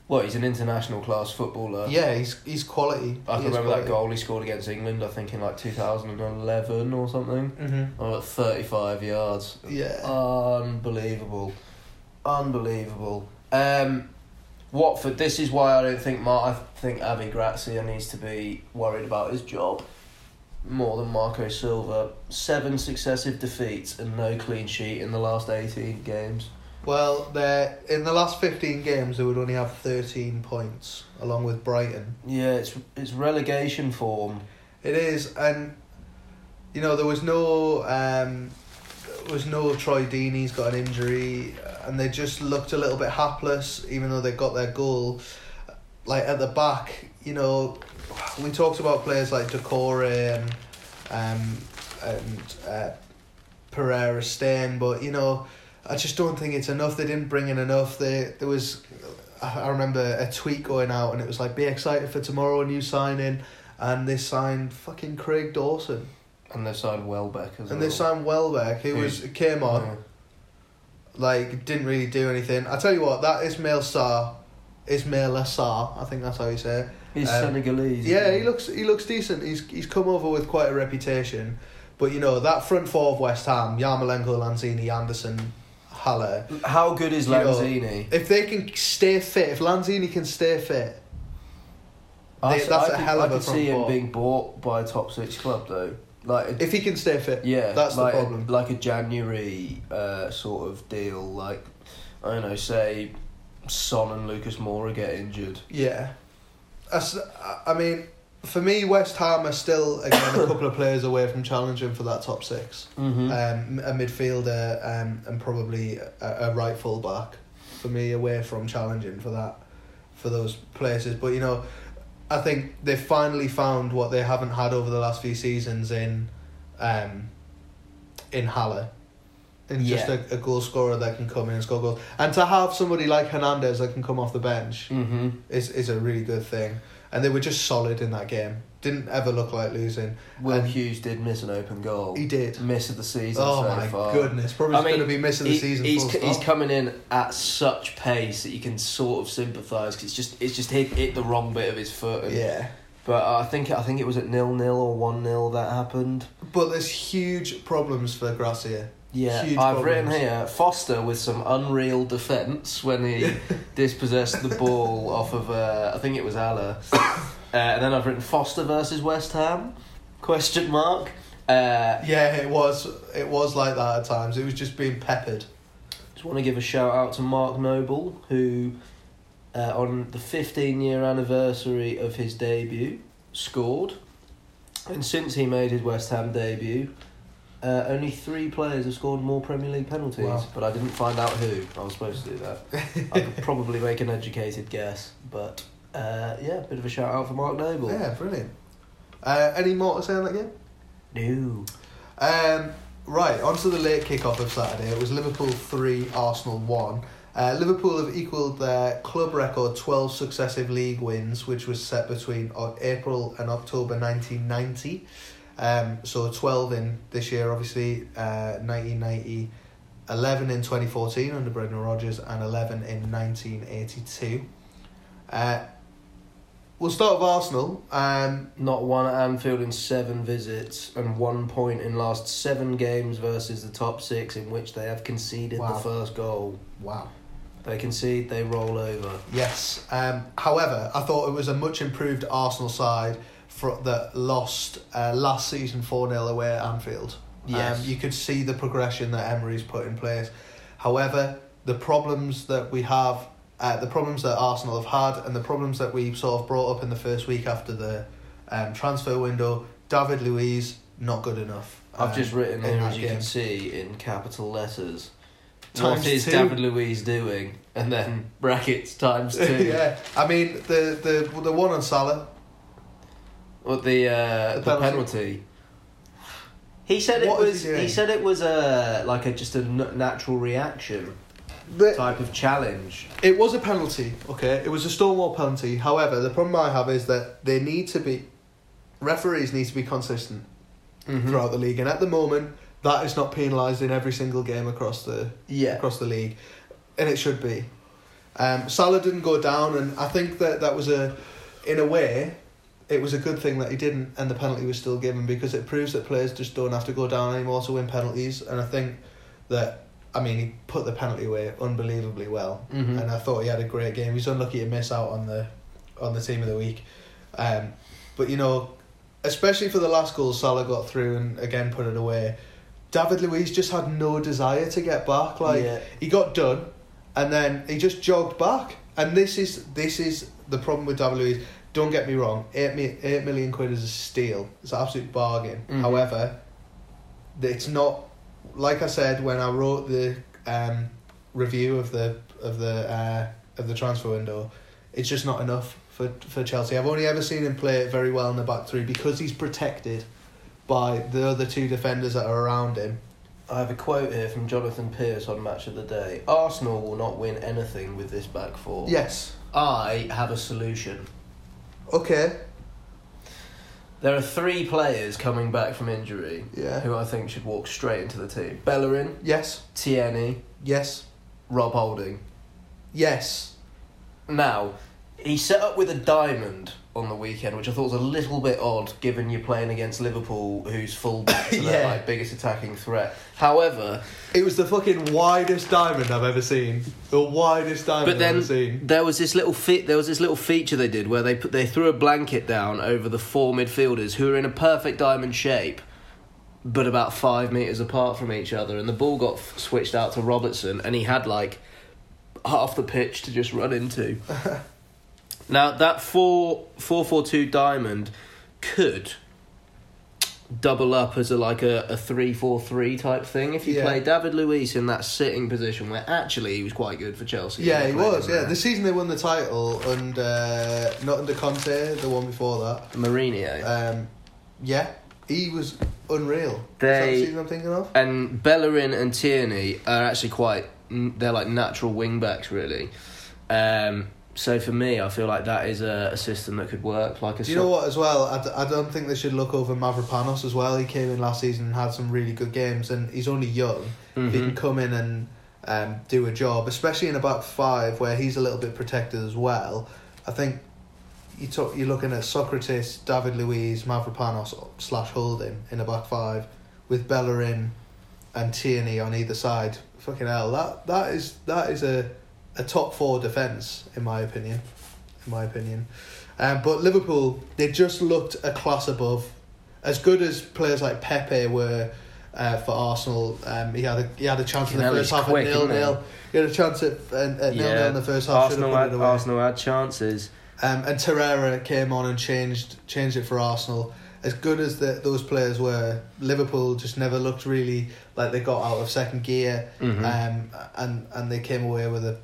well, he's an international class footballer. Yeah, he's he's quality. I can remember that goal he scored against England. I think in like two thousand and eleven or something. Mm-hmm. Oh, at thirty-five yards. Yeah. Unbelievable, unbelievable. Um, Watford. This is why I don't think Mar- I think Javi Gracia needs to be worried about his job more than Marco Silva. Seven successive defeats and no clean sheet in the last eighteen games. Well, they're, in the last fifteen games they would only have thirteen points, along with Brighton. Yeah, it's it's relegation form. It is, and you know there was no um, there was no Troy Deeney's got an injury, and they just looked a little bit hapless, even though they got their goal. Like at the back, you know, we talked about players like Doucouré and um, and uh, Pereira Stain, but you know, I just don't think it's enough. They didn't bring in enough. They there was, I remember a tweet going out, and it was like, "Be excited for tomorrow, new signing." and they signed fucking Craig Dawson, And they signed Welbeck as well. and they signed Welbeck, who Who- was came on, Yeah. like didn't really do anything. I tell you what, that Ismail Sarr, Ismail Sarr, I think that's how you say it. He's Um, Senegalese. Yeah, he looks he looks decent. He's he's come over with quite a reputation, but you know that front four of West Ham: Yarmolenko, Lanzini, Anderson, Haller. How good is You know, Lanzini? If they can stay fit, if Lanzini can stay fit, I, they- that's I a could, hell of I a could front see him four. being bought by a top six club though. Like if he can stay fit, yeah, that's the like a- problem. like a January uh, sort of deal. Like I don't know, say Son and Lucas Moura get injured. Yeah. As- I mean, for me, West Ham are still, again, a couple of players away from challenging for that top six. Mm-hmm. Um, a midfielder um, and probably a, a right full back. For me, away from challenging for that, for those places. But, you know, I think they've finally found what they haven't had over the last few seasons in um, in Haller. And just a, a goal scorer that can come in and score goals. And to have somebody like Hernandez that can come off the bench mm-hmm. is is a really good thing. And they were just solid in that game. didn't ever look like losing. Will And Hughes did miss an open goal. He did. miss of the season Oh so my far. goodness, probably going to be missing the he- season. He's, full he's coming in at such pace that you can sort of sympathise because it's just it's just hit, hit the wrong bit of his foot. And, Yeah, But I think I think it was at nil nil or one 0 that happened. but there's huge problems for Gracia. Yeah, I've written here Foster with some unreal defence when he dispossessed the ball off of uh, I think it was Haller, uh, and then I've written Foster versus West Ham question mark. Uh, Yeah, it was. It was like that at times. It was just being peppered. Just want to give a shout out to Mark Noble, who, uh, on the 15 year anniversary of his debut, scored. And since he made his West Ham debut, uh, only three players have scored more Premier League penalties. Wow. But I didn't find out who. I was supposed to do that. I could probably make an educated guess. But uh, yeah, bit of a shout out for Mark Noble. Yeah, brilliant. Uh, any more to say on that game? No. Um, right, on to the late kick-off of Saturday. It was Liverpool 3, Arsenal 1. Uh, Liverpool have equalled their club record 12 successive league wins, which was set between April and October 1990. Um, so 12 in this year, obviously, uh, 1990, 11 in 2014 under Brendan Rodgers, and 11 in 1982. Uh, we'll start with Arsenal. Um, Not one at Anfield in seven visits and one point in last seven games versus the top six in which they have conceded Wow. the first goal. wow. They concede, they roll over. Yes. Um, however, I thought it was a much improved Arsenal side for, that lost uh, last season 4 0 away at Anfield. Yes. Um, you could see the progression that Emery's put in place. However, the problems that we have, uh, the problems that Arsenal have had, and the problems that we sort of brought up in the first week after the um, transfer window, David Luiz, not good enough. I've um, just written in here, as you game. can see, in capital letters. Times what is two. David Luiz doing? And then brackets times two. yeah, I mean the the the one on Salah. What the uh, The the, penalty. penalty. He said it What is was. he He, doing? said it was a like a just a n- natural reaction The, type of challenge. It was a penalty, okay? It was a Stonewall penalty. However, the problem I have is that they need to be referees need to be consistent Mm-hmm. throughout the league, and at the moment, that is not penalised in every single game across the Yeah. across the league, and it should be. Um, Salah didn't go down, and I think that that was a, in a way, it was a good thing that he didn't, and the penalty was still given because it proves that players just don't have to go down anymore to win penalties, and I think that. I mean, he put the penalty away unbelievably well, Mhm. and I thought he had a great game. He's unlucky to miss out on the on the team of the week, um, but you know, especially for the last goal, Salah got through and again put it away. David Luiz just had no desire to get back. Like Yeah. he got done, and then he just jogged back. And this is this is the problem with David Luiz. Don't get me wrong, eight mi- eight million quid is a steal. It's an absolute bargain. Mhm. However, it's not like I said when I wrote the um, review of the of the uh, of the transfer window. It's just not enough for for Chelsea. I've only ever seen him play it very well in the back three because he's protected by the other two defenders that are around him. I have a quote here from Jonathan Pearce on Match of the Day. Arsenal will not win anything with this back four. Yes. I have a solution. Okay. There are three players coming back from injury Yeah. who I think should walk straight into the team. Bellerin, Yes. Tierney, Yes. Rob Holding. Yes. Now, he set up with a diamond on the weekend, which I thought was a little bit odd given you're playing against Liverpool, who's full back to their Yeah. like, biggest attacking threat. However, It was the fucking widest diamond I've ever seen. The widest diamond but I've then ever seen. there was this little fe- there was this little feature they did where they put they threw a blanket down over the four midfielders who were in a perfect diamond shape, but about five meters apart from each other, and the ball got f- switched out to Robertson, and he had like half the pitch to just run into. now that four four four two diamond could double up as a like a, a three four three type thing if you Yeah. play David Luiz in that sitting position where actually he was quite good for Chelsea. Yeah, he was. Yeah, the season they won the title under not under Conte, the one before that. Mourinho. Um, yeah, he was unreal. Is that the They- season I'm thinking of? and Bellerin and Tierney are actually quite. They're like natural wing backs, really. Um, so for me, I feel like that is a, a system that could work. Like a Do you know what as well? I, d- I don't think they should look over Mavropanos as well. He came in last season and had some really good games, and he's only young. If he can Mhm. come in and um, do a job, especially in a back five where he's a little bit protected as well, I think you talk, you're looking at Sokratis, David Luiz, Mavropanos slash Holding in a back five with Bellerin and Tierney on either side. Fucking hell, that that is that is a a top four defence in my opinion. In my opinion, um, but Liverpool they just looked a class above. As good as players like Pepe were uh, for Arsenal, um, he had a he had a chance in the first half quick, at nil nil. He had a chance at, at, at nil nil in the first half. Arsenal had. Arsenal had chances. Um, and Torreira came on and changed changed it for Arsenal. As good as the, those players were, Liverpool just never looked really like they got out of second gear, Mhm. um, and and they came away with a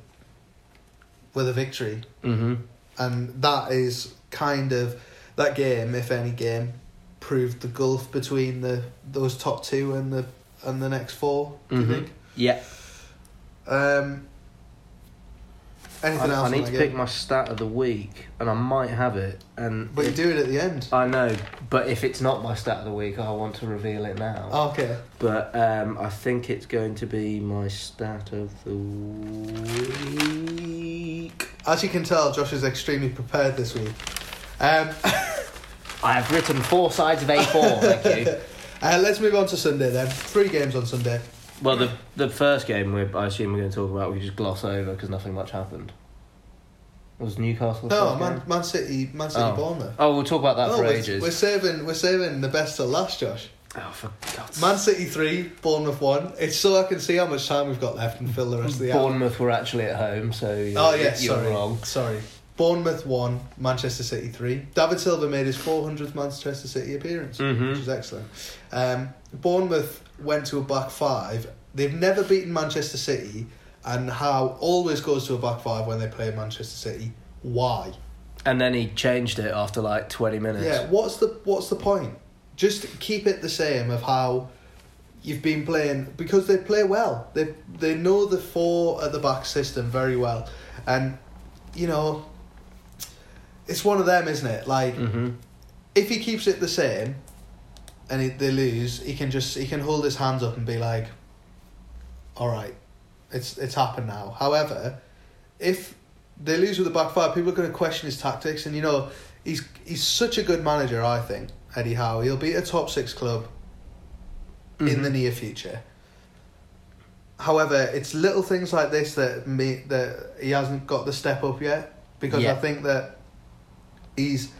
with a victory, hmm and that is kind of that game, if any game, proved the gulf between the those top two and the and the next 4 Do you Mhm. think? Yeah. Um, anything I, else? I need to pick my stat of the week, and I might have it. And But you do it at the end. I know, but if it's not my stat of the week, I want to reveal it now. Okay. But um, I think it's going to be my stat of the week. As you can tell, Josh is extremely prepared this week. Um, I have written four sides of A4. thank you. uh, let's move on to Sunday then. Three games on Sunday. Well, the the first game we I assume we're going to talk about, we just gloss over because nothing much happened. Was Newcastle? the No, first Man, game? Man City, Man City, Oh. Bournemouth. Oh, we'll talk about that No, for we're, ages. we're saving, we're saving the best till last, Josh. Oh, for God's Man City three, Bournemouth one. It's so I can see how much time we've got left and fill the rest of the hour. Bournemouth were actually at home, so you're, Oh yes, you're sorry, wrong. sorry. Bournemouth one, Manchester City three. David Silva made his 400th Manchester City appearance, Mhm. which is excellent. Um, Bournemouth went to a back five. They've never beaten Manchester City, and how always goes to a back five when they play Manchester City. Why? And then he changed it after like 20 minutes. Yeah, what's the what's the point? Just keep it the same of how you've been playing because they play well. They they know the four at the back system very well, and you know it's one of them, isn't it? Like hmm if he keeps it the same, and he, they lose, he can just he can hold his hands up and be like, "All right, it's it's happened now." However, if they lose with a back five, people are going to question his tactics, and you know he's he's such a good manager. I think Eddie Howe. He'll be a top six club in mm-hmm. the near future. However, it's little things like this that me that he hasn't got the step up yet because I think that he's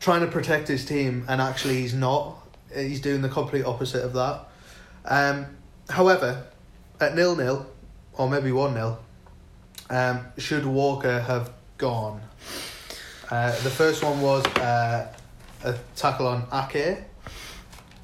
trying to protect his team and actually he's not. He's doing the complete opposite of that. Um, however, at nil nil or maybe one 0 um, should Walker have gone? Uh, the first one was uh, a tackle on Ake,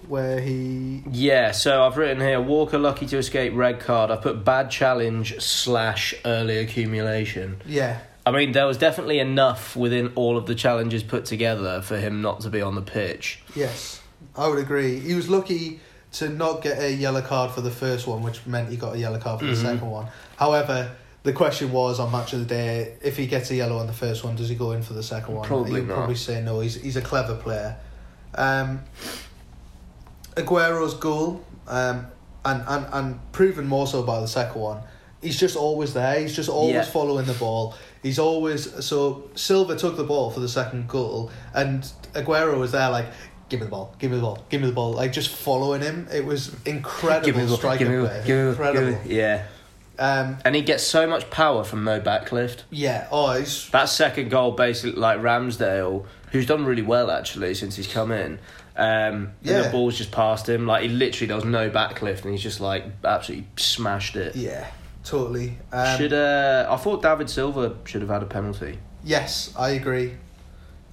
where he Yeah, so I've written here Walker lucky to escape red card. I've put bad challenge slash early accumulation. yeah I mean, there was definitely enough within all of the challenges put together for him not to be on the pitch. Yes, I would agree. He was lucky to not get a yellow card for the first one, which meant he got a yellow card for the Mhm. second one. However, the question was on match of the day: if he gets a yellow on the first one, does he go in for the second one? Probably You'd not. probably say no. He's he's a clever player. Um, Aguero's goal, um, and, and and proven more so by the second one. He's just always there. He's just always Yeah. following the ball. He's always so Silva took the ball for the second goal, and Aguero was there like, give me the ball, give me the ball, give me the ball, like just following him. It was incredible striker play, incredible. Yeah. Um, And he gets so much power from no backlift. yeah. Oh, That second goal, basically, like Ramsdale, who's done really well actually since he's come in. Um, yeah. Yeah. the ball's just past him. Like he literally there was no backlift, and he's just like absolutely smashed it. yeah, totally. Um, should uh, I thought David Silva should have had a penalty. yes, I agree.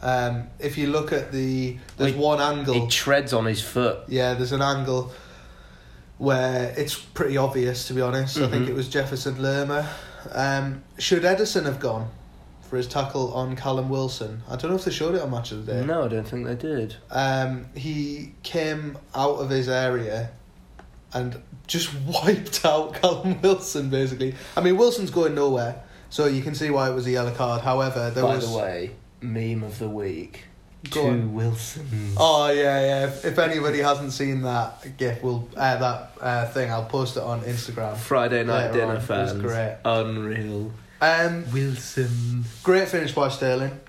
Um, if you look at the, there's He- one angle. He treads on his foot. Yeah, there's an angle where it's pretty obvious, to be honest. I think Mhm. it was Jefferson Lerma. Um, should Ederson have gone for his tackle on Callum Wilson? I don't know if they showed it on Match of the Day. No, I don't think they did. Um, he came out of his area and just wiped out Callum Wilson, basically. I mean, Wilson's going nowhere, So you can see why it was a yellow card. However, there By was. the way, meme of the week. Go Two on. Wilsons. Oh yeah, yeah. If, if anybody hasn't seen that gif, we'll uh, that uh, thing. I'll post it on Instagram. Friday night dinner on, it was great. Unreal. Um, Wilson. great finish by Sterling.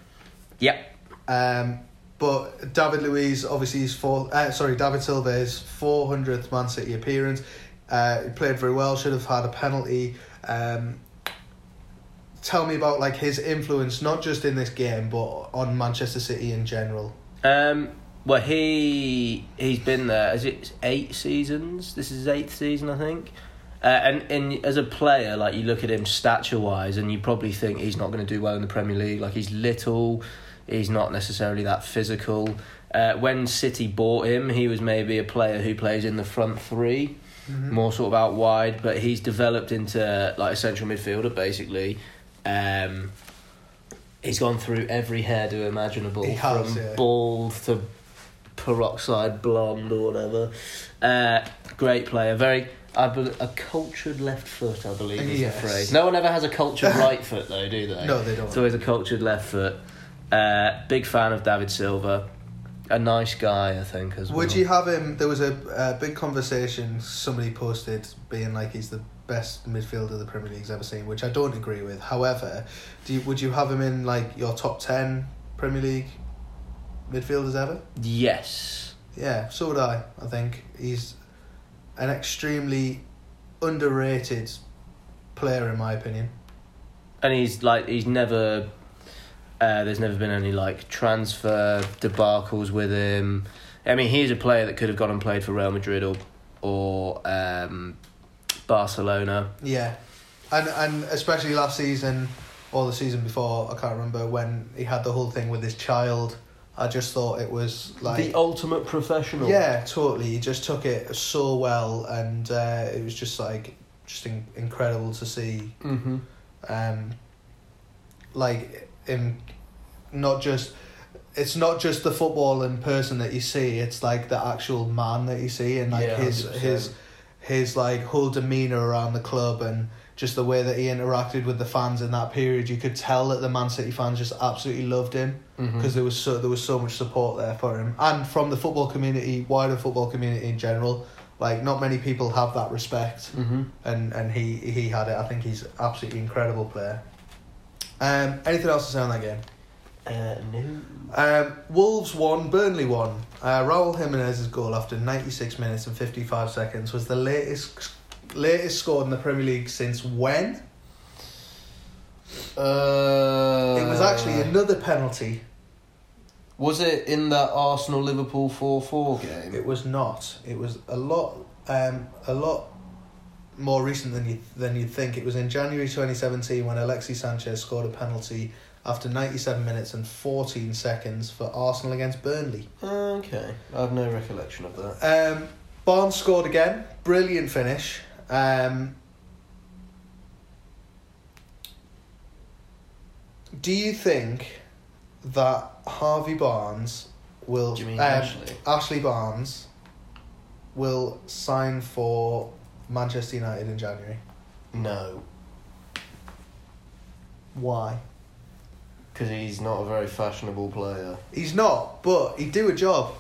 Yep. Um, but David Luiz, obviously, his four. Uh, sorry, David Silva's four hundredth Man City appearance. Uh, he played very well. Should have had a penalty. Um, tell me about like his influence, not just in this game, but on Manchester City in general. Um. Well, he he's been there as it's eight seasons? This is his eighth season, I think. Uh, and and as a player, like you look at him stature wise, and you probably think he's not going to do well in the Premier League. Like he's little, he's not necessarily that physical. Uh, when City bought him, he was maybe a player who plays in the front 3 more sort of out wide. But he's developed into like a central midfielder basically. Um, he's gone through every hairdo imaginable, He has, from yeah. bald to peroxide blonde or whatever. Uh, great player, very. I bel a cultured left foot, I believe is Yes. the phrase. No one ever has a cultured right foot, though, do they? No, they don't. It's always a cultured left foot. Uh, big fan of David Silva. A nice guy, I think, as well. Would you have him? There was a, a big conversation somebody posted being like he's the best midfielder the Premier League's ever seen, which I don't agree with. However, do you, would you have him in like your top ten Premier League midfielders ever? Yes. Yeah, so would I. I think he's an extremely underrated player in my opinion. and he's like he's never uh, there's never been any like transfer debacles with him i mean he's a player that could have gone and played for real madrid or or um, barcelona Yeah, and and especially last season or the season before, I can't remember when he had the whole thing with his child. I just thought it was like the ultimate professional Yeah, totally. He just took it so well, and uh, it was just like just in- incredible to see. mm-hmm. Um, like him, not just it's not just the footballing person that you see. It's like the actual man that you see, and like Yeah, his 100%. his his like whole demeanor around the club and. Just the way that he interacted with the fans in that period, you could tell that the Man City fans just absolutely loved him Mm-hmm. because there was so there was so much support there for him, and from the football community, wider football community in general. Like not many people have that respect, mm-hmm. and and he he had it. I think he's absolutely incredible player. Um, anything else to say on that game? Uh, no Um, Wolves won, Burnley won. Uh, Raul Jimenez's goal after ninety six minutes and fifty five seconds was the latest latest scored in the Premier League since when? uh, It was actually another penalty. was it in that arsenal liverpool 4-4 game It was not. It was a lot, um, a lot more recent than you than you'd think. It was in January twenty seventeen when Alexis Sanchez scored a penalty after ninety seven minutes and fourteen seconds for Arsenal against Burnley. okay i have no recollection of that Um, Barnes scored again. Brilliant finish. Um, do you think that Harvey Barnes will? Do you mean um, Ashley? Ashley Barnes will sign for Manchester United in January. no Why? Because he's not a very fashionable player He's not, but he'd do a job,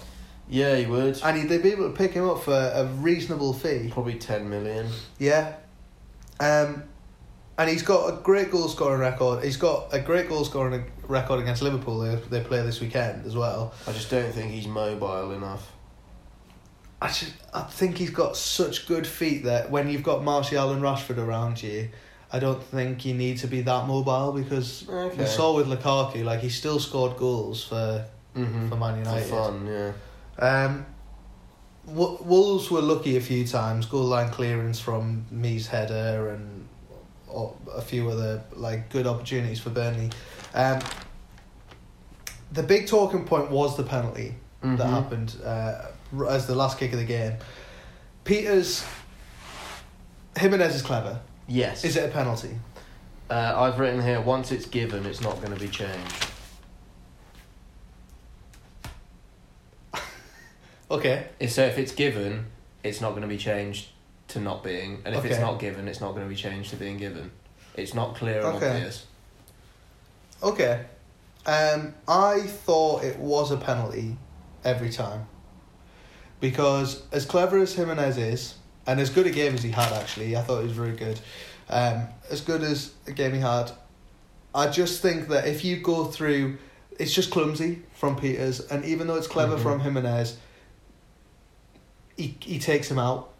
Yeah, he would. and he'd they'd be able to pick him up for a reasonable fee. Probably 10 million. Yeah. Um, and he's got a great goal scoring record. He's got a great goal scoring record against Liverpool. They, they play this weekend as well. I just don't think he's mobile enough. I just, I think he's got such good feet that when you've got Martial and Rashford around you, I don't think you need to be that mobile because Okay. we saw with Lukaku, like he still scored goals for Mm-hmm. for Man For United. fun, yeah. Um, Wo- Wolves were lucky a few times. Goal line clearance from Mees header and a few other like good opportunities for Burnley. Um, the big talking point was the penalty that Mhm. happened uh, as the last kick of the game. Pieters Jimenez is clever. Yes. Is it a penalty? Uh, I've written here, once it's given, it's not going to be changed. Okay. So if it's given, it's not going to be changed to not being. And if it's not given, it's not going to be changed to being given. It's not clear and Okay. obvious. Okay. Um, I thought it was a penalty every time. Because as clever as Jimenez is, and as good a game as he had actually, I thought he was very good. Um, as good as a game he had, I just think that if you go through, it's just clumsy from Pieters, and even though it's clever Mhm. from Jimenez, he he takes him out.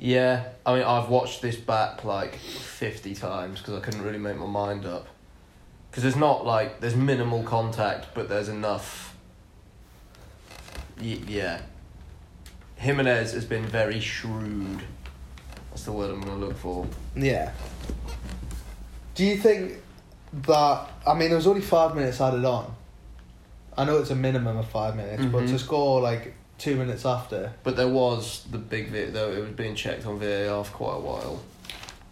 Yeah, I mean, I've watched this back like 50 times because I couldn't really make my mind up. Because there's not like, there's minimal contact, but there's enough. Y- yeah. Jimenez has been very shrewd. That's the word I'm going to look for. Yeah. Do you think that? I mean, there was only five minutes added on. I know it's a minimum of five minutes, but Mhm. to score like two minutes after, But there was the big bit, though, it was being checked on VAR for quite a while.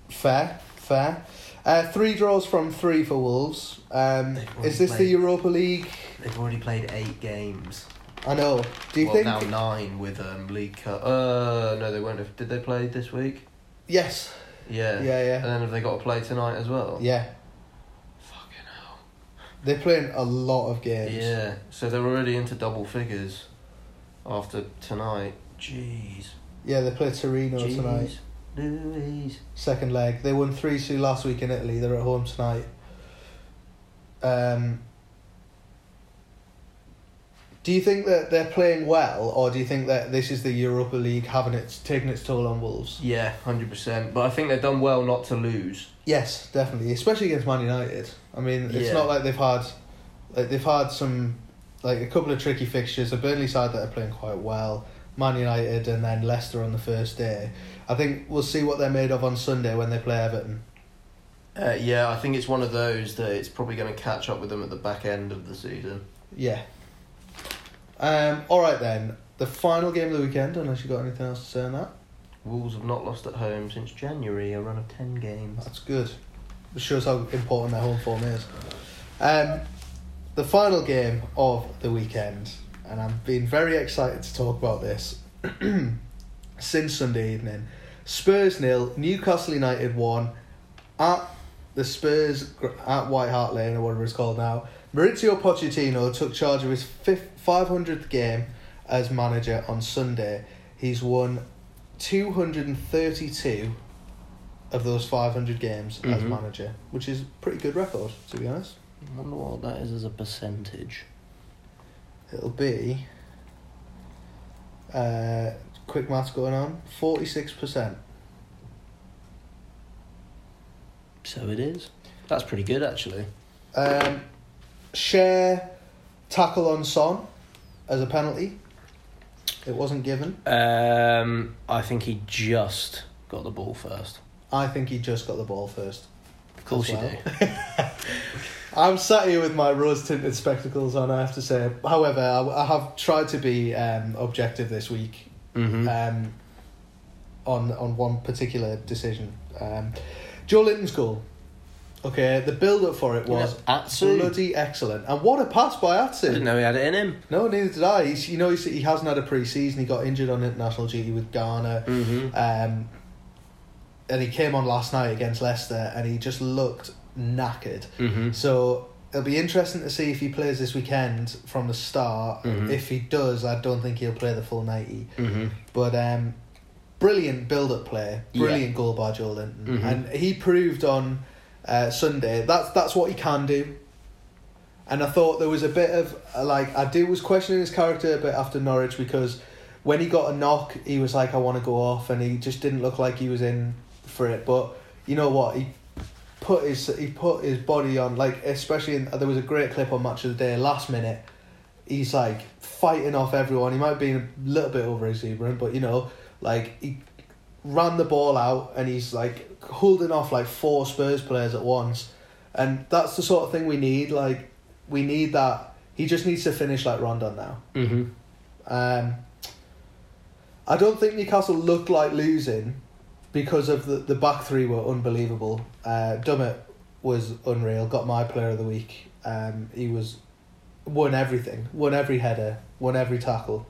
fair, fair. Uh, three draws from three for Wolves. Um, is this the. Europa League? They've already played eight games. I know. Do you well, think? now nine with um, League Cup. Uh, no, they won't have. Did they play this week? Yes. Yeah. Yeah, yeah. And then have they got to play tonight as well? Yeah. Fucking hell. They're playing a lot of games. Yeah. So they're already into double figures after tonight. Jeez. Yeah, they play Torino Jeez. tonight. Louise. Second leg. They won 3 2 last week in Italy. They're at home tonight. Um, do you think that they're playing well, or do you think that this is the Europa League having its taking its toll on Wolves? Yeah, hundred percent. But I think they've done well not to lose. Yes, definitely, especially against Man United. I mean, it's Yeah. not like they've had like they've had some like a couple of tricky fixtures. A Burnley side that are playing quite well, Man United, and then Leicester on the first day. I think we'll see what they're made of on Sunday when they play Everton. Uh, yeah, I think it's one of those that it's probably going to catch up with them at the back end of the season. Yeah. Um. All right then. The final game of the weekend, unless you have got anything else to say on that. Wolves have not lost at home since January, a run of ten games. That's good. It shows how important their home form is. Um, the final game of the weekend, and I've been very excited to talk about this since Sunday evening. Spurs nil, Newcastle United one at the Spurs at White Hart Lane or whatever it's called now. Mauricio Pochettino took charge of his fifth, 500th game as manager on Sunday. He's won 232 of those 500 games as Mhm. manager, which is a pretty good record, to be honest. I wonder what that is as a percentage. It'll be. Uh, quick maths going on. 46%. So it is. That's pretty good, actually. Um, Schär tackle on Son as a penalty. It wasn't given. Um, I think he just got the ball first. I think he just got the ball first. Of course as you do. I'm sat here with my rose tinted spectacles on, I have to say. However, I, I have tried to be um, objective this week Mm-hmm. um, on on one particular decision. Um, Joelinton's goal. Okay, the build up for it was Atsu. bloody excellent, and what a pass by I didn't know he had it in him. No, neither did I. He's, you know, he's, he hasn't had a pre-season. He got injured on international duty with Ghana, Mm-hmm. um, and he came on last night against Leicester, and he just looked knackered. Mm-hmm. So it'll be interesting to see if he plays this weekend from the start. Mhm. If he does, I don't think he'll play the full ninety. Mm-hmm. But um, brilliant build-up play, brilliant goal by Linton, Mhm. and he proved on uh, Sunday that's that's what he can do. And I thought there was a bit of like I do was questioning his character a bit after Norwich because when he got a knock, he was like I want to go off, and he just didn't look like he was in for it. But you know what he put his he put his body on like especially in, there was a great clip on Match of the Day last minute. He's like fighting off everyone. He might be a little bit over exuberant, but you know, like he ran the ball out and he's like holding off like four Spurs players at once, and that's the sort of thing we need. Like we need that. He just needs to finish like Rondon now. Mm-hmm. Um, I don't think Newcastle looked like losing because of the, the back three were unbelievable. Uh, Dummett was unreal, got my player of the week. Um, he was won everything, won every header, won every tackle.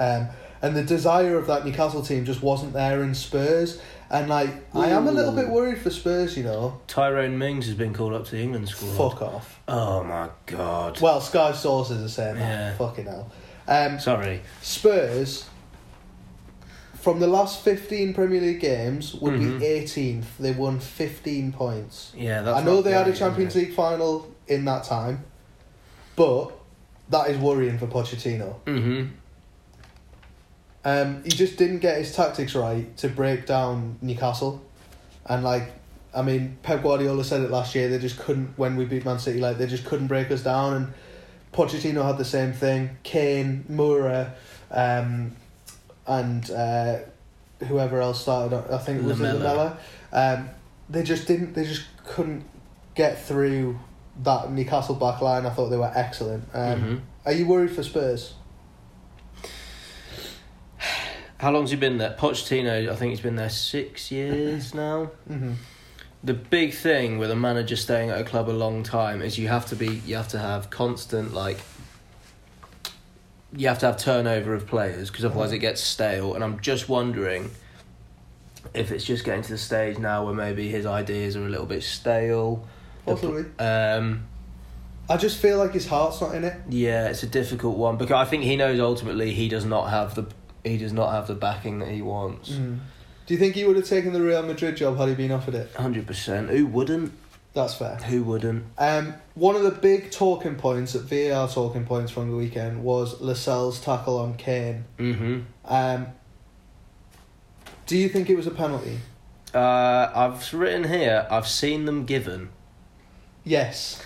Um, and the desire of that Newcastle team just wasn't there in Spurs. And like, I am a little bit worried for Spurs, you know. Tyrone Mings has been called up to the England squad. Fuck off. Oh my god. Well, Sky sources are saying Yeah. that. Fucking hell. Um, Sorry. Spurs, from the last 15 Premier League games, would Mhm. be 18th. They won 15 points. Yeah, that's I know they had a Champions? League final in that time, but that is worrying for Pochettino. Mhm. Um, he just didn't get his tactics right to break down Newcastle, and like, I mean, Pep Guardiola said it last year. They just couldn't when we beat Man City. Like they just couldn't break us down, and Pochettino had the same thing. Kane, Moura, um, and uh, whoever else started. I think it was Lamela. Um, they just didn't. They just couldn't get through that Newcastle back line. I thought they were excellent. Um, Mhm. Are you worried for Spurs? How long's he been there? Pochettino, I think he's been there six years now. Mm-hmm. The big thing with a manager staying at a club a long time is you have to be you have to have constant like you have to have turnover of players because otherwise it gets stale. And I'm just wondering if it's just getting to the stage now where maybe his ideas are a little bit stale. Possibly. Um, I just feel like his heart's not in it. yeah, it's a difficult one because I think he knows ultimately he does not have the he does not have the backing that he wants. Do you think he would have taken the Real Madrid job had he been offered it? Hundred percent. Who wouldn't? That's fair. Who wouldn't? Um, one of the big talking points at VAR talking points from the weekend was Lascelles' tackle on Kane. Mm-hmm. Um, do you think it was a penalty? Uh, I've written here. I've seen them given, Yes.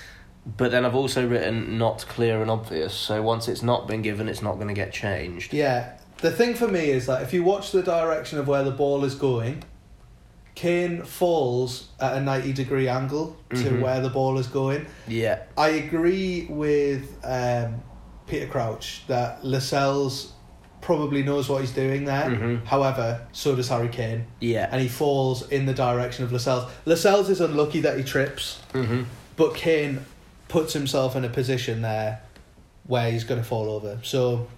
but then I've also written not clear and obvious. So once it's not been given, it's not going to get changed. Yeah. The thing for me is that if you watch the direction of where the ball is going, Kane falls at a 90 degree angle to Mhm. where the ball is going. Yeah. I agree with um, Peter Crouch that Lascelles probably knows what he's doing there. Mhm. However, so does Harry Kane, Yeah. and he falls in the direction of Lascelles. Lascelles is unlucky that he trips, Mm-hmm. but Kane puts himself in a position there where he's going to fall over. So,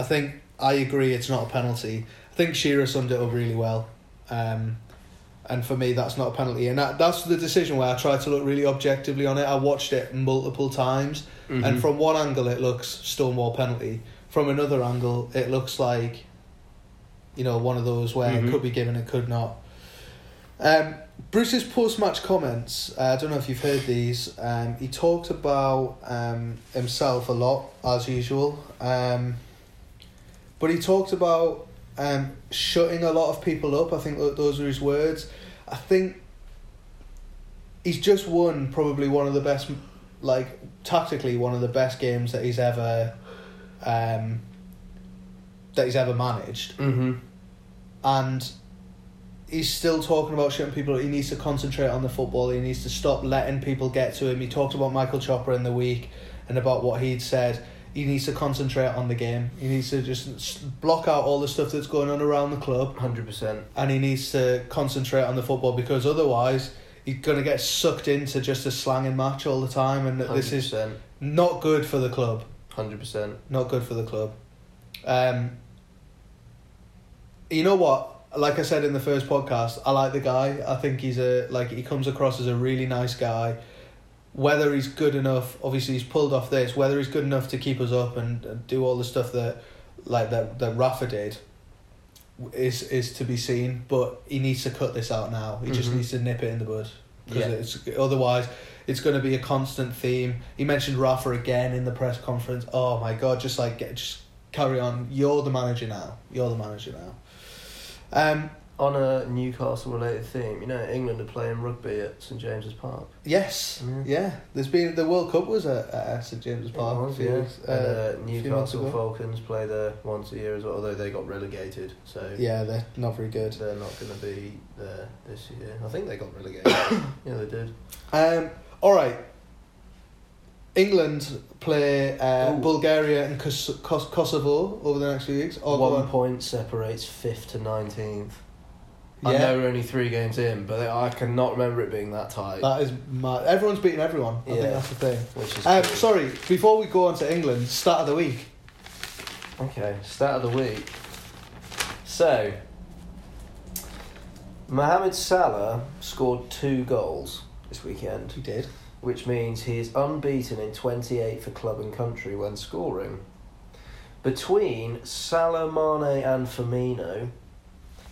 I think I agree it's not a penalty. I think Shearer summed it up really well. Um, and for me, that's not a penalty. And that, that's the decision where I tried to look really objectively on it. I watched it multiple times, Mhm. and from one angle, it looks Stonewall penalty. From another angle, it looks like, you know, one of those where Mhm. it could be given, it could not. Um, Bruce's post-match comments. Uh, I don't know if you've heard these. Um, he talked about um, himself a lot, as usual. Um, but he talked about um, shutting a lot of people up. I think those were his words. I think he's just won probably one of the best, like tactically, one of the best games that he's ever, um, that he's ever managed Mm-hmm. and he's still talking about shutting people. He needs to concentrate on the football. He needs to stop letting people get to him. He talked about Michael Chopra in the week and about what he'd said. He needs to concentrate on the game. He needs to just block out all the stuff that's going on around the club, Hundred percent. and he needs to concentrate on the football because otherwise he's gonna get sucked into just a slanging match all the time, and this is not good for the club Hundred percent. not good for the club. Um, you know what? Like I said in the first podcast, I like the guy. I think he's a like he comes across as a really nice guy. Whether he's good enough, obviously he's pulled off this. Whether he's good enough to keep us up and, and do all the stuff that, like that that Rafa did, is is to be seen. But he needs to cut this out now. He just Mhm. needs to nip it in the bud because Yeah. it's otherwise it's going to be a constant theme. He mentioned Rafa again in the press conference. Oh my god, just like get just carry on. You're the manager now. You're the manager now. Um, On a Newcastle related theme, you know, England are playing rugby at St James's Park. yes, Mm. yeah. There's been the World Cup was at, at St James's Park. Was, yeah. weeks- And, uh, Newcastle. Falcons play there once a year as well, although they got relegated. So Yeah, they're not very good. they're not going to be there this year. I think they got relegated. yeah, they did. Um, all right. England play uh, Bulgaria and Kos- Kos- Kosovo over the next few weeks. One point separates fifth to nineteenth. I Yeah. know we're only three games in, but I cannot remember it being that tight. That is mad. Everyone's beating everyone. I think that's the thing. which is Um, cool. sorry, before we go on to England, start of the week. Okay, start of the week. So, Mohamed Salah scored two goals this weekend, He did. which means he is unbeaten in 28 for club and country when scoring. Between Salah, Mane, and Firmino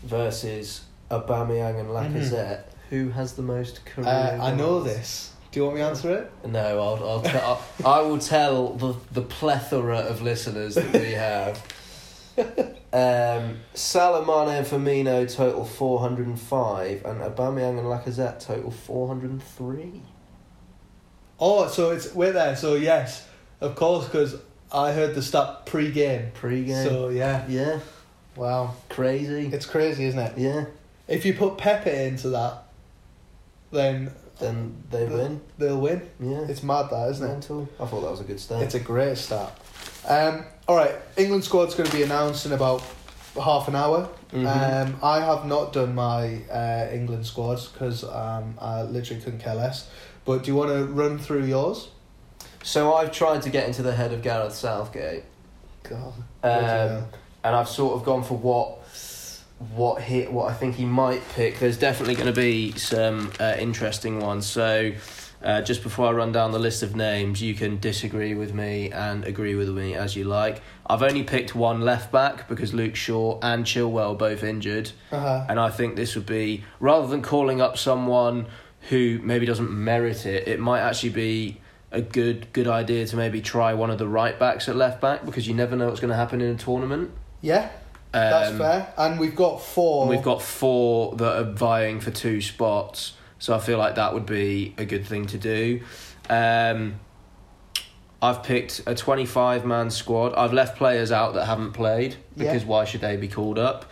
versus Aubameyang and Lacazette, who has the most career? Uh, I know this. Do you want me to answer it? No, I'll, I'll, te- I'll I will tell the the plethora of listeners that we have. Um, Salah, Mane, and Firmino total four hundred and five, and Aubameyang and Lacazette total four hundred and three. Oh, so it's we're there. So yes, of course, because I heard the stat pre-game. Pre-game. So yeah, yeah, wow, crazy. it's crazy, isn't it? Yeah, If you put Pepe into that, then then they win. they'll win. Yeah, It's mad, that isn't it? I thought that was a good start. It's a great start. Um, all right, England squad's going to be announced in about half an hour. Mhm. Um, I have not done my uh, England squads because um, I literally couldn't care less. But do you want to run through yours? so I've tried to get into the head of Gareth Southgate. God, Um, and I've sort of gone for what what he what I think he might pick. There's definitely going to be some uh, interesting ones. So. Uh, just before I run down the list of names, you can disagree with me and agree with me as you like. I've only picked one left back because Luke Shaw and Chilwell are both injured, uh-huh. and I think this would be rather than calling up someone who maybe doesn't merit it, it might actually be a good good idea to maybe try one of the right backs at left back because you never know what's going to happen in a tournament. yeah, that's Um, fair. And we've got four. We've got four that are vying for two spots, so I feel like that would be a good thing to do. Um, I've picked a 25 man squad. I've left players out that haven't played because why should they be called up?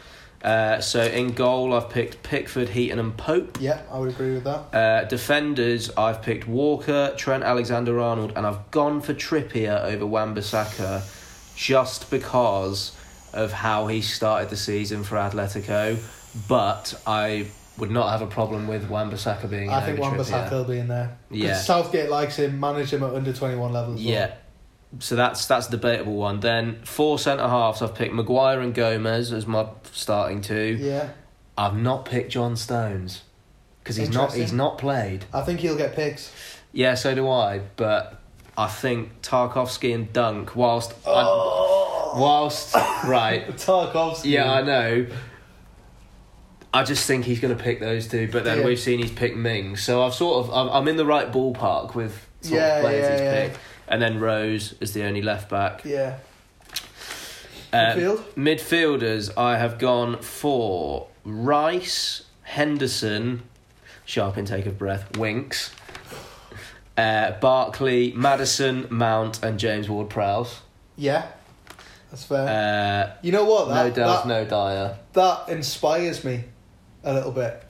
Uh, so in goal, I've picked Pickford, Heaton, and Pope. Yeah, I would agree with that. Uh, defenders, I've picked Walker, Trent Alexander Arnold, and I've gone for Trippier over Wan-Bissaka just because of how he started the season for Atletico. But I would not have a problem with Wan-Bissaka being in I think Wan-Bissaka will be in there. Yeah. Southgate likes him, manage him at under 21 levels. Yeah. So that's that's a debatable one. Then four centre halves, I've picked Maguire and Gomez as my starting two. Yeah. I've not picked John Stones because he's not he's not played. I think he'll get picks. Yeah, so do I. But I think Tarkowski and Dunk, whilst Oh. I, whilst right, Tarkowski. yeah, I know. I just think he's going to pick those two, but then Yeah. we've seen he's picked Ming, so I've sort of I'm, I'm in the right ballpark with sort Yeah, of players yeah, he's yeah. picked, and then Rose is the only left back. Yeah. Uh, Midfield? midfielders, I have gone for Rice, Henderson, sharp intake of breath, Winks, uh, Barkley, Maddison, Mount, and James Ward Prowse. Yeah. That's fair. Uh, you know what? no That, Delph, that, no Dyer. that inspires me a little bit.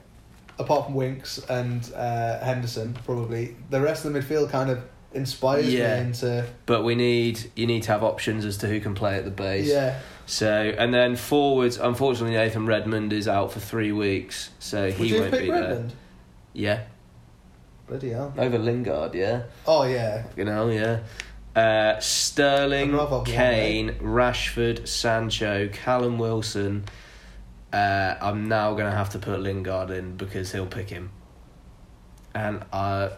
Apart from Winks and uh, Henderson, probably. The rest of the midfield kind of inspires Yeah. me into. But we need you need to have options as to who can play at the base. Yeah. So and then forwards, unfortunately, Nathan Redmond is out for three weeks, so Would he won't be there. Redmond? Yeah, Bloody hell. over Lingard. Yeah. Oh, yeah. You know, yeah. Uh, Sterling, I'd rather have one, Kane, Rashford, Sancho, Callum Wilson. Uh, I'm now going to have to put Lingard in because he'll pick him. And uh,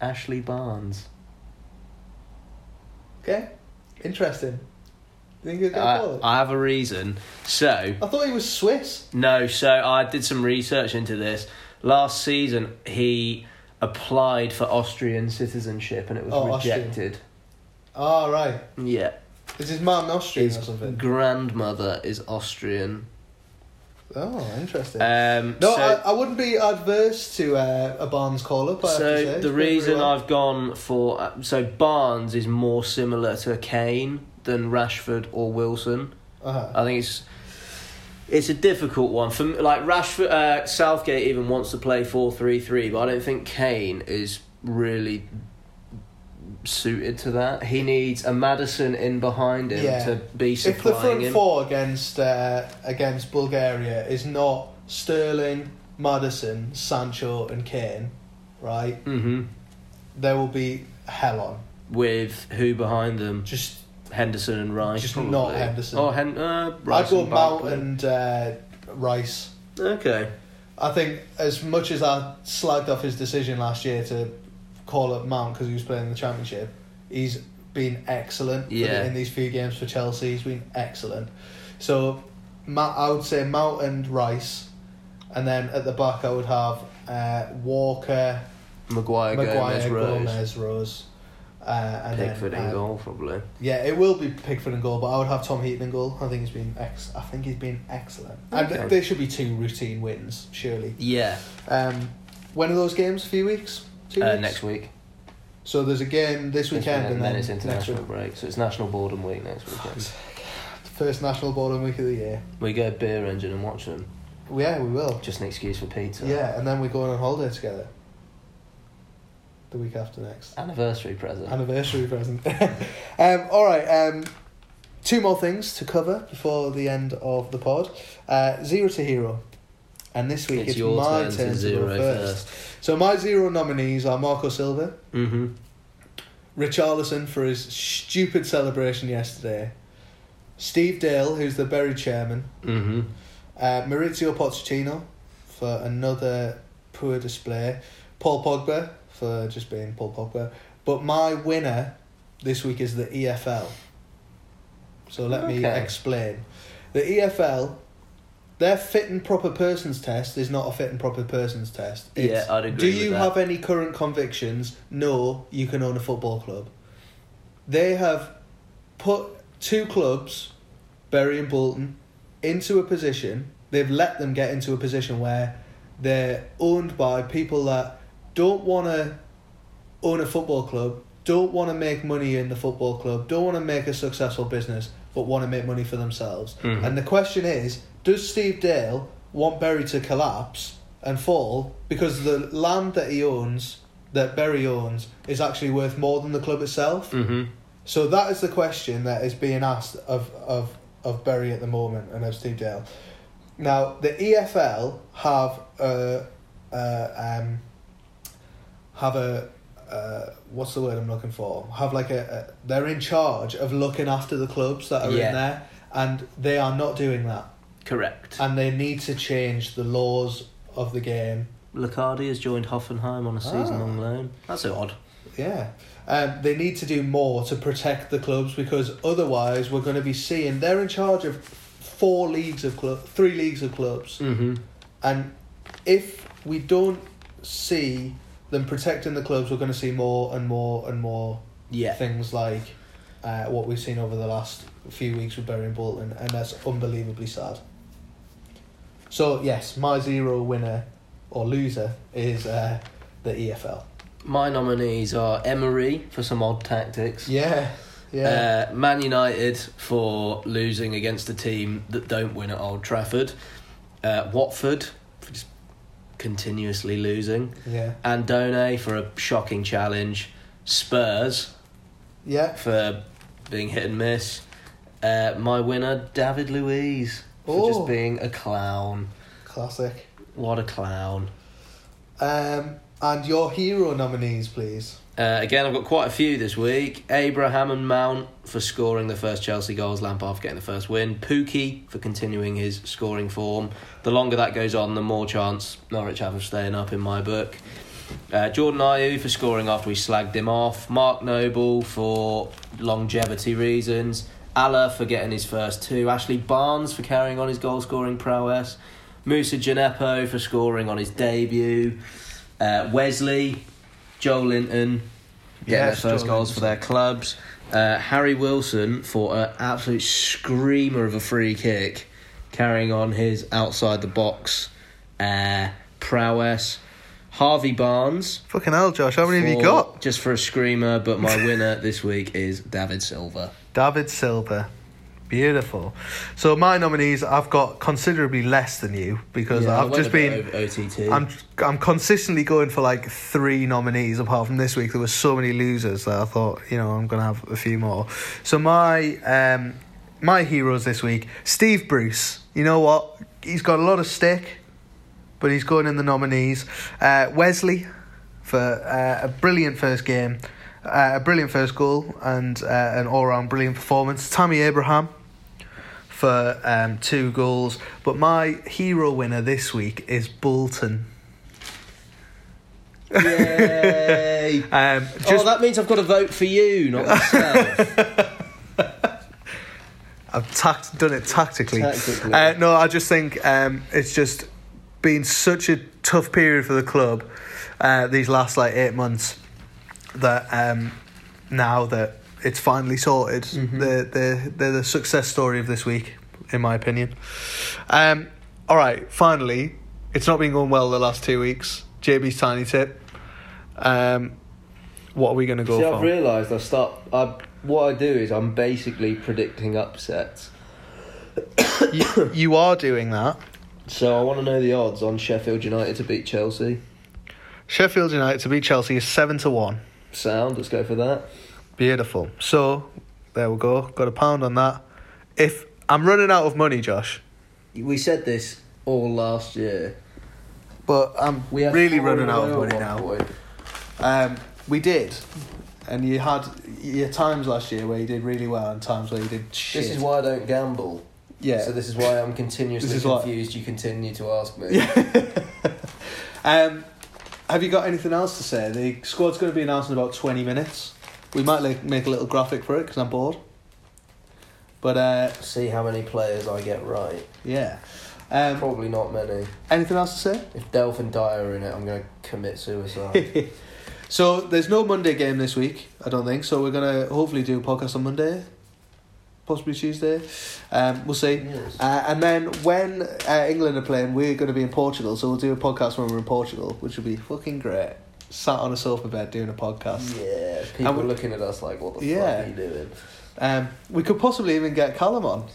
Ashley Barnes. Okay. Interesting. Think I. I have a reason. So, I thought he was Swiss. no, so I did some research into this. Last season, he applied for Austrian citizenship and it was Oh, Austrian. Oh, right. Yeah. Is his mum Austrian His or something? grandmother is Austrian. Oh, interesting. Um, no, so, I, I wouldn't be adverse to uh, a Barnes call up. I have to so the reason well. I've gone for uh, so Barnes is more similar to Kane than Rashford or Wilson. Uh-huh. I think it's it's a difficult one for like Rashford. Uh, Southgate even wants to play four three three, but I don't think Kane is really suited to that. He needs a Maddison in behind him Yeah. to be supplying if the front him. four against uh, against Bulgaria is not Sterling, Maddison, Sancho, and Kane, right? hmm There will be hell on. With who behind them? Just Henderson and Rice. Just probably. not Henderson. Oh, Hen- uh, Rice I'd go and Mount Barkley. and uh, Rice. Okay. I think as much as I slagged off his decision last year to call up Mount because he was playing in the championship, he's been excellent the- Yeah. in these few games for Chelsea. He's been excellent. So Ma- I would say Mount and Rice, and then at the back I would have uh, Walker, Maguire, Maguire, Gomez, Rose. Gomez, Rose. Uh, and Pickford then, in uh, goal, probably. Yeah, it will be Pickford and goal, but I would have Tom Heaton in goal. I think he's been ex. I think he's been excellent, and there should be two routine wins, surely. Yeah. Um, when are those games? A few weeks? Two Uh, weeks? next week. So there's a game this weekend, and then, it's international break, so it's National Boredom Week next weekend. First national Boredom week of the year. We go beer engine and watch them. Yeah, we will. Just an excuse for pizza. Yeah, and then we're going on holiday together. The week after next. Anniversary present. Anniversary present. um, all right. Um, two more things to cover before the end of the pod. Uh, zero to hero. And this week it's, it's, your my turn turn to to zero go first. first. So my zero nominees are Marco Silva, Mm-hmm. Richarlison for his stupid celebration yesterday, Steve Dale, who's the Bury chairman, Mm-hmm. uh, Mauricio Pochettino for another poor display, Paul Pogba for just being Paul Pogba. But my winner this week is the EFL. So let me explain. The EFL, their fit and proper persons test is not a fit and proper persons test. Yeah, I'd agree Do with you that. have any current convictions? No, you can own a football club. They have put two clubs, Bury and Bolton, into a position. They've let them get into a position where they're owned by people that don't want to own a football club, don't want to make money in the football club, don't want to make a successful business, but want to make money for themselves. Mhm. And the question is, does Steve Dale want Bury to collapse and fall because the land that he owns, that Bury owns, is actually worth more than the club itself? Mm-hmm. So that is the question that is being asked of of of Bury at the moment and of Steve Dale. Now the EFL have a, uh, um, have a uh, what's the word I'm looking for? Have like a, a they're in charge of looking after the clubs that are Yeah. in there, and they are not doing that, Correct. and they need to change the laws of the game Locadia has joined Hoffenheim on a season-long Ah. loan. That's odd. Yeah. Um, they need to do more to protect the clubs because otherwise we're going to be seeing they're in charge of four leagues of club, three leagues of clubs, Mm-hmm. and if we don't see them protecting the clubs, we're going to see more and more and more Yeah. things like uh, what we've seen over the last few weeks with Bury and Bolton, and that's unbelievably sad. So yes, my zero winner or loser is uh, the EFL. My nominees are Emery for some odd tactics. Yeah, yeah. Uh, Man United for losing against a team that don't win at Old Trafford. Uh, Watford for just continuously losing. Yeah. And Done for a shocking challenge. Spurs Yeah. for being hit and miss. Uh, my winner, David Luiz, for Oh. just being a clown. Classic. What a clown. Um, and your hero nominees, please. Uh, again, I've got quite a few this week. Abraham and Mount for scoring the first Chelsea goals, Lampard for getting the first win. Pukki for continuing his scoring form. The longer that goes on, the more chance Norwich have of staying up in my book. Uh, Jordan Ayew for scoring after we slagged him off. Mark Noble for longevity reasons. Haller for getting his first two. Ashley Barnes for carrying on his goal scoring prowess. Moussa Djenepo for scoring on his debut. Uh, Wesley, Joelinton getting Yes, their first Joel goals Linton. for their clubs. Uh, Harry Wilson for an absolute screamer of a free kick, carrying on his outside the box uh, prowess. Harvey Barnes. Fucking hell, Josh. How many for- have you got? Just for a screamer, but my winner this week is David Silva. David Silva. Beautiful. So my nominees, I've got considerably less than you because Yeah, I've just been. OTT. I'm I'm consistently going for like three nominees. Apart from this week, there were so many losers that I thought, you know, I'm gonna have a few more. So my um my heroes this week, Steve Bruce. You know what? He's got a lot of stick, but he's going in the nominees. Uh, Wesley for uh, a brilliant first game. Uh, a brilliant first goal and uh, an all round brilliant performance. Tammy Abraham for um, two goals. But my hero winner this week is Bolton. Yay! Um, oh, that means I've got to vote for you, not myself. I've tact- done it tactically. Tactically. Uh, no, I just think um, it's just been such a tough period for the club uh, these last like eight months that um, now that it's finally sorted, Mhm. they're, they're, they're the success story of this week, in my opinion. Um, all right, finally, it's not been going well the last two weeks. JB's tiny tip. Um, what are we going to go See, for? I've realised I start. I, what I do is I'm basically predicting upsets. you, you are doing that. So I want to know the odds on Sheffield United to beat Chelsea. Sheffield United to beat Chelsea is seven to one. Sound. Let's go for that. Beautiful. So there we go. Got a pound on that. If I'm running out of money, Josh, We said this all last year. but I'm We really running out of money now. Um, we did, and you had your times last year where you did really well, and times where you did shit. This is why I don't gamble. yeah. So this is why I'm continuously This is what- confused. You continue to ask me. um, have you got anything else to say? The squad's going to be announced in about twenty minutes. We might like make a little graphic for it because I'm bored. But uh, See how many players I get right. yeah. Um, Probably not many. anything else to say? If Delph and Dyer are in it, I'm going to commit suicide. so there's no Monday game this week, I don't think. So we're gonna hopefully do a podcast on Monday, possibly Tuesday. Um, we'll see. Yes. Uh, and then when uh, England are playing, we're going to be in Portugal. So we'll do a podcast when we're in Portugal, which will be fucking great. Sat on a sofa bed doing a podcast. Yeah, people And we- looking at us like, what the Yeah. fuck are you doing? Um, we could possibly even get Callum on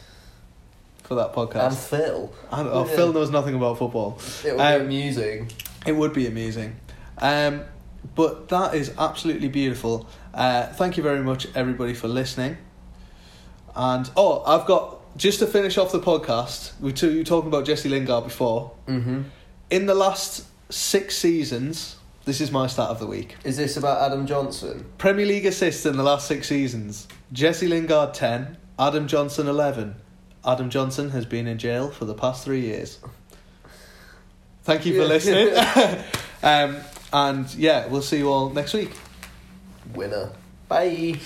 for that podcast. And. Phil. I don't Yeah. Phil knows nothing about football. It will Um, be amusing. It would be amusing. Um, but that is absolutely beautiful. Uh, thank you very much, everybody, for listening. And oh, I've got just to finish off the podcast. We t- you were talking about Jesse Lingard before. Mm-hmm. In the last six seasons, this is my start of the week. Is this about Adam Johnson? Premier League assists in the last six seasons: Jesse Lingard ten, Adam Johnson eleven. Adam Johnson has been in jail for the past three years. Thank you for listening. um, and yeah, we'll see you all next week. Winner. Bye.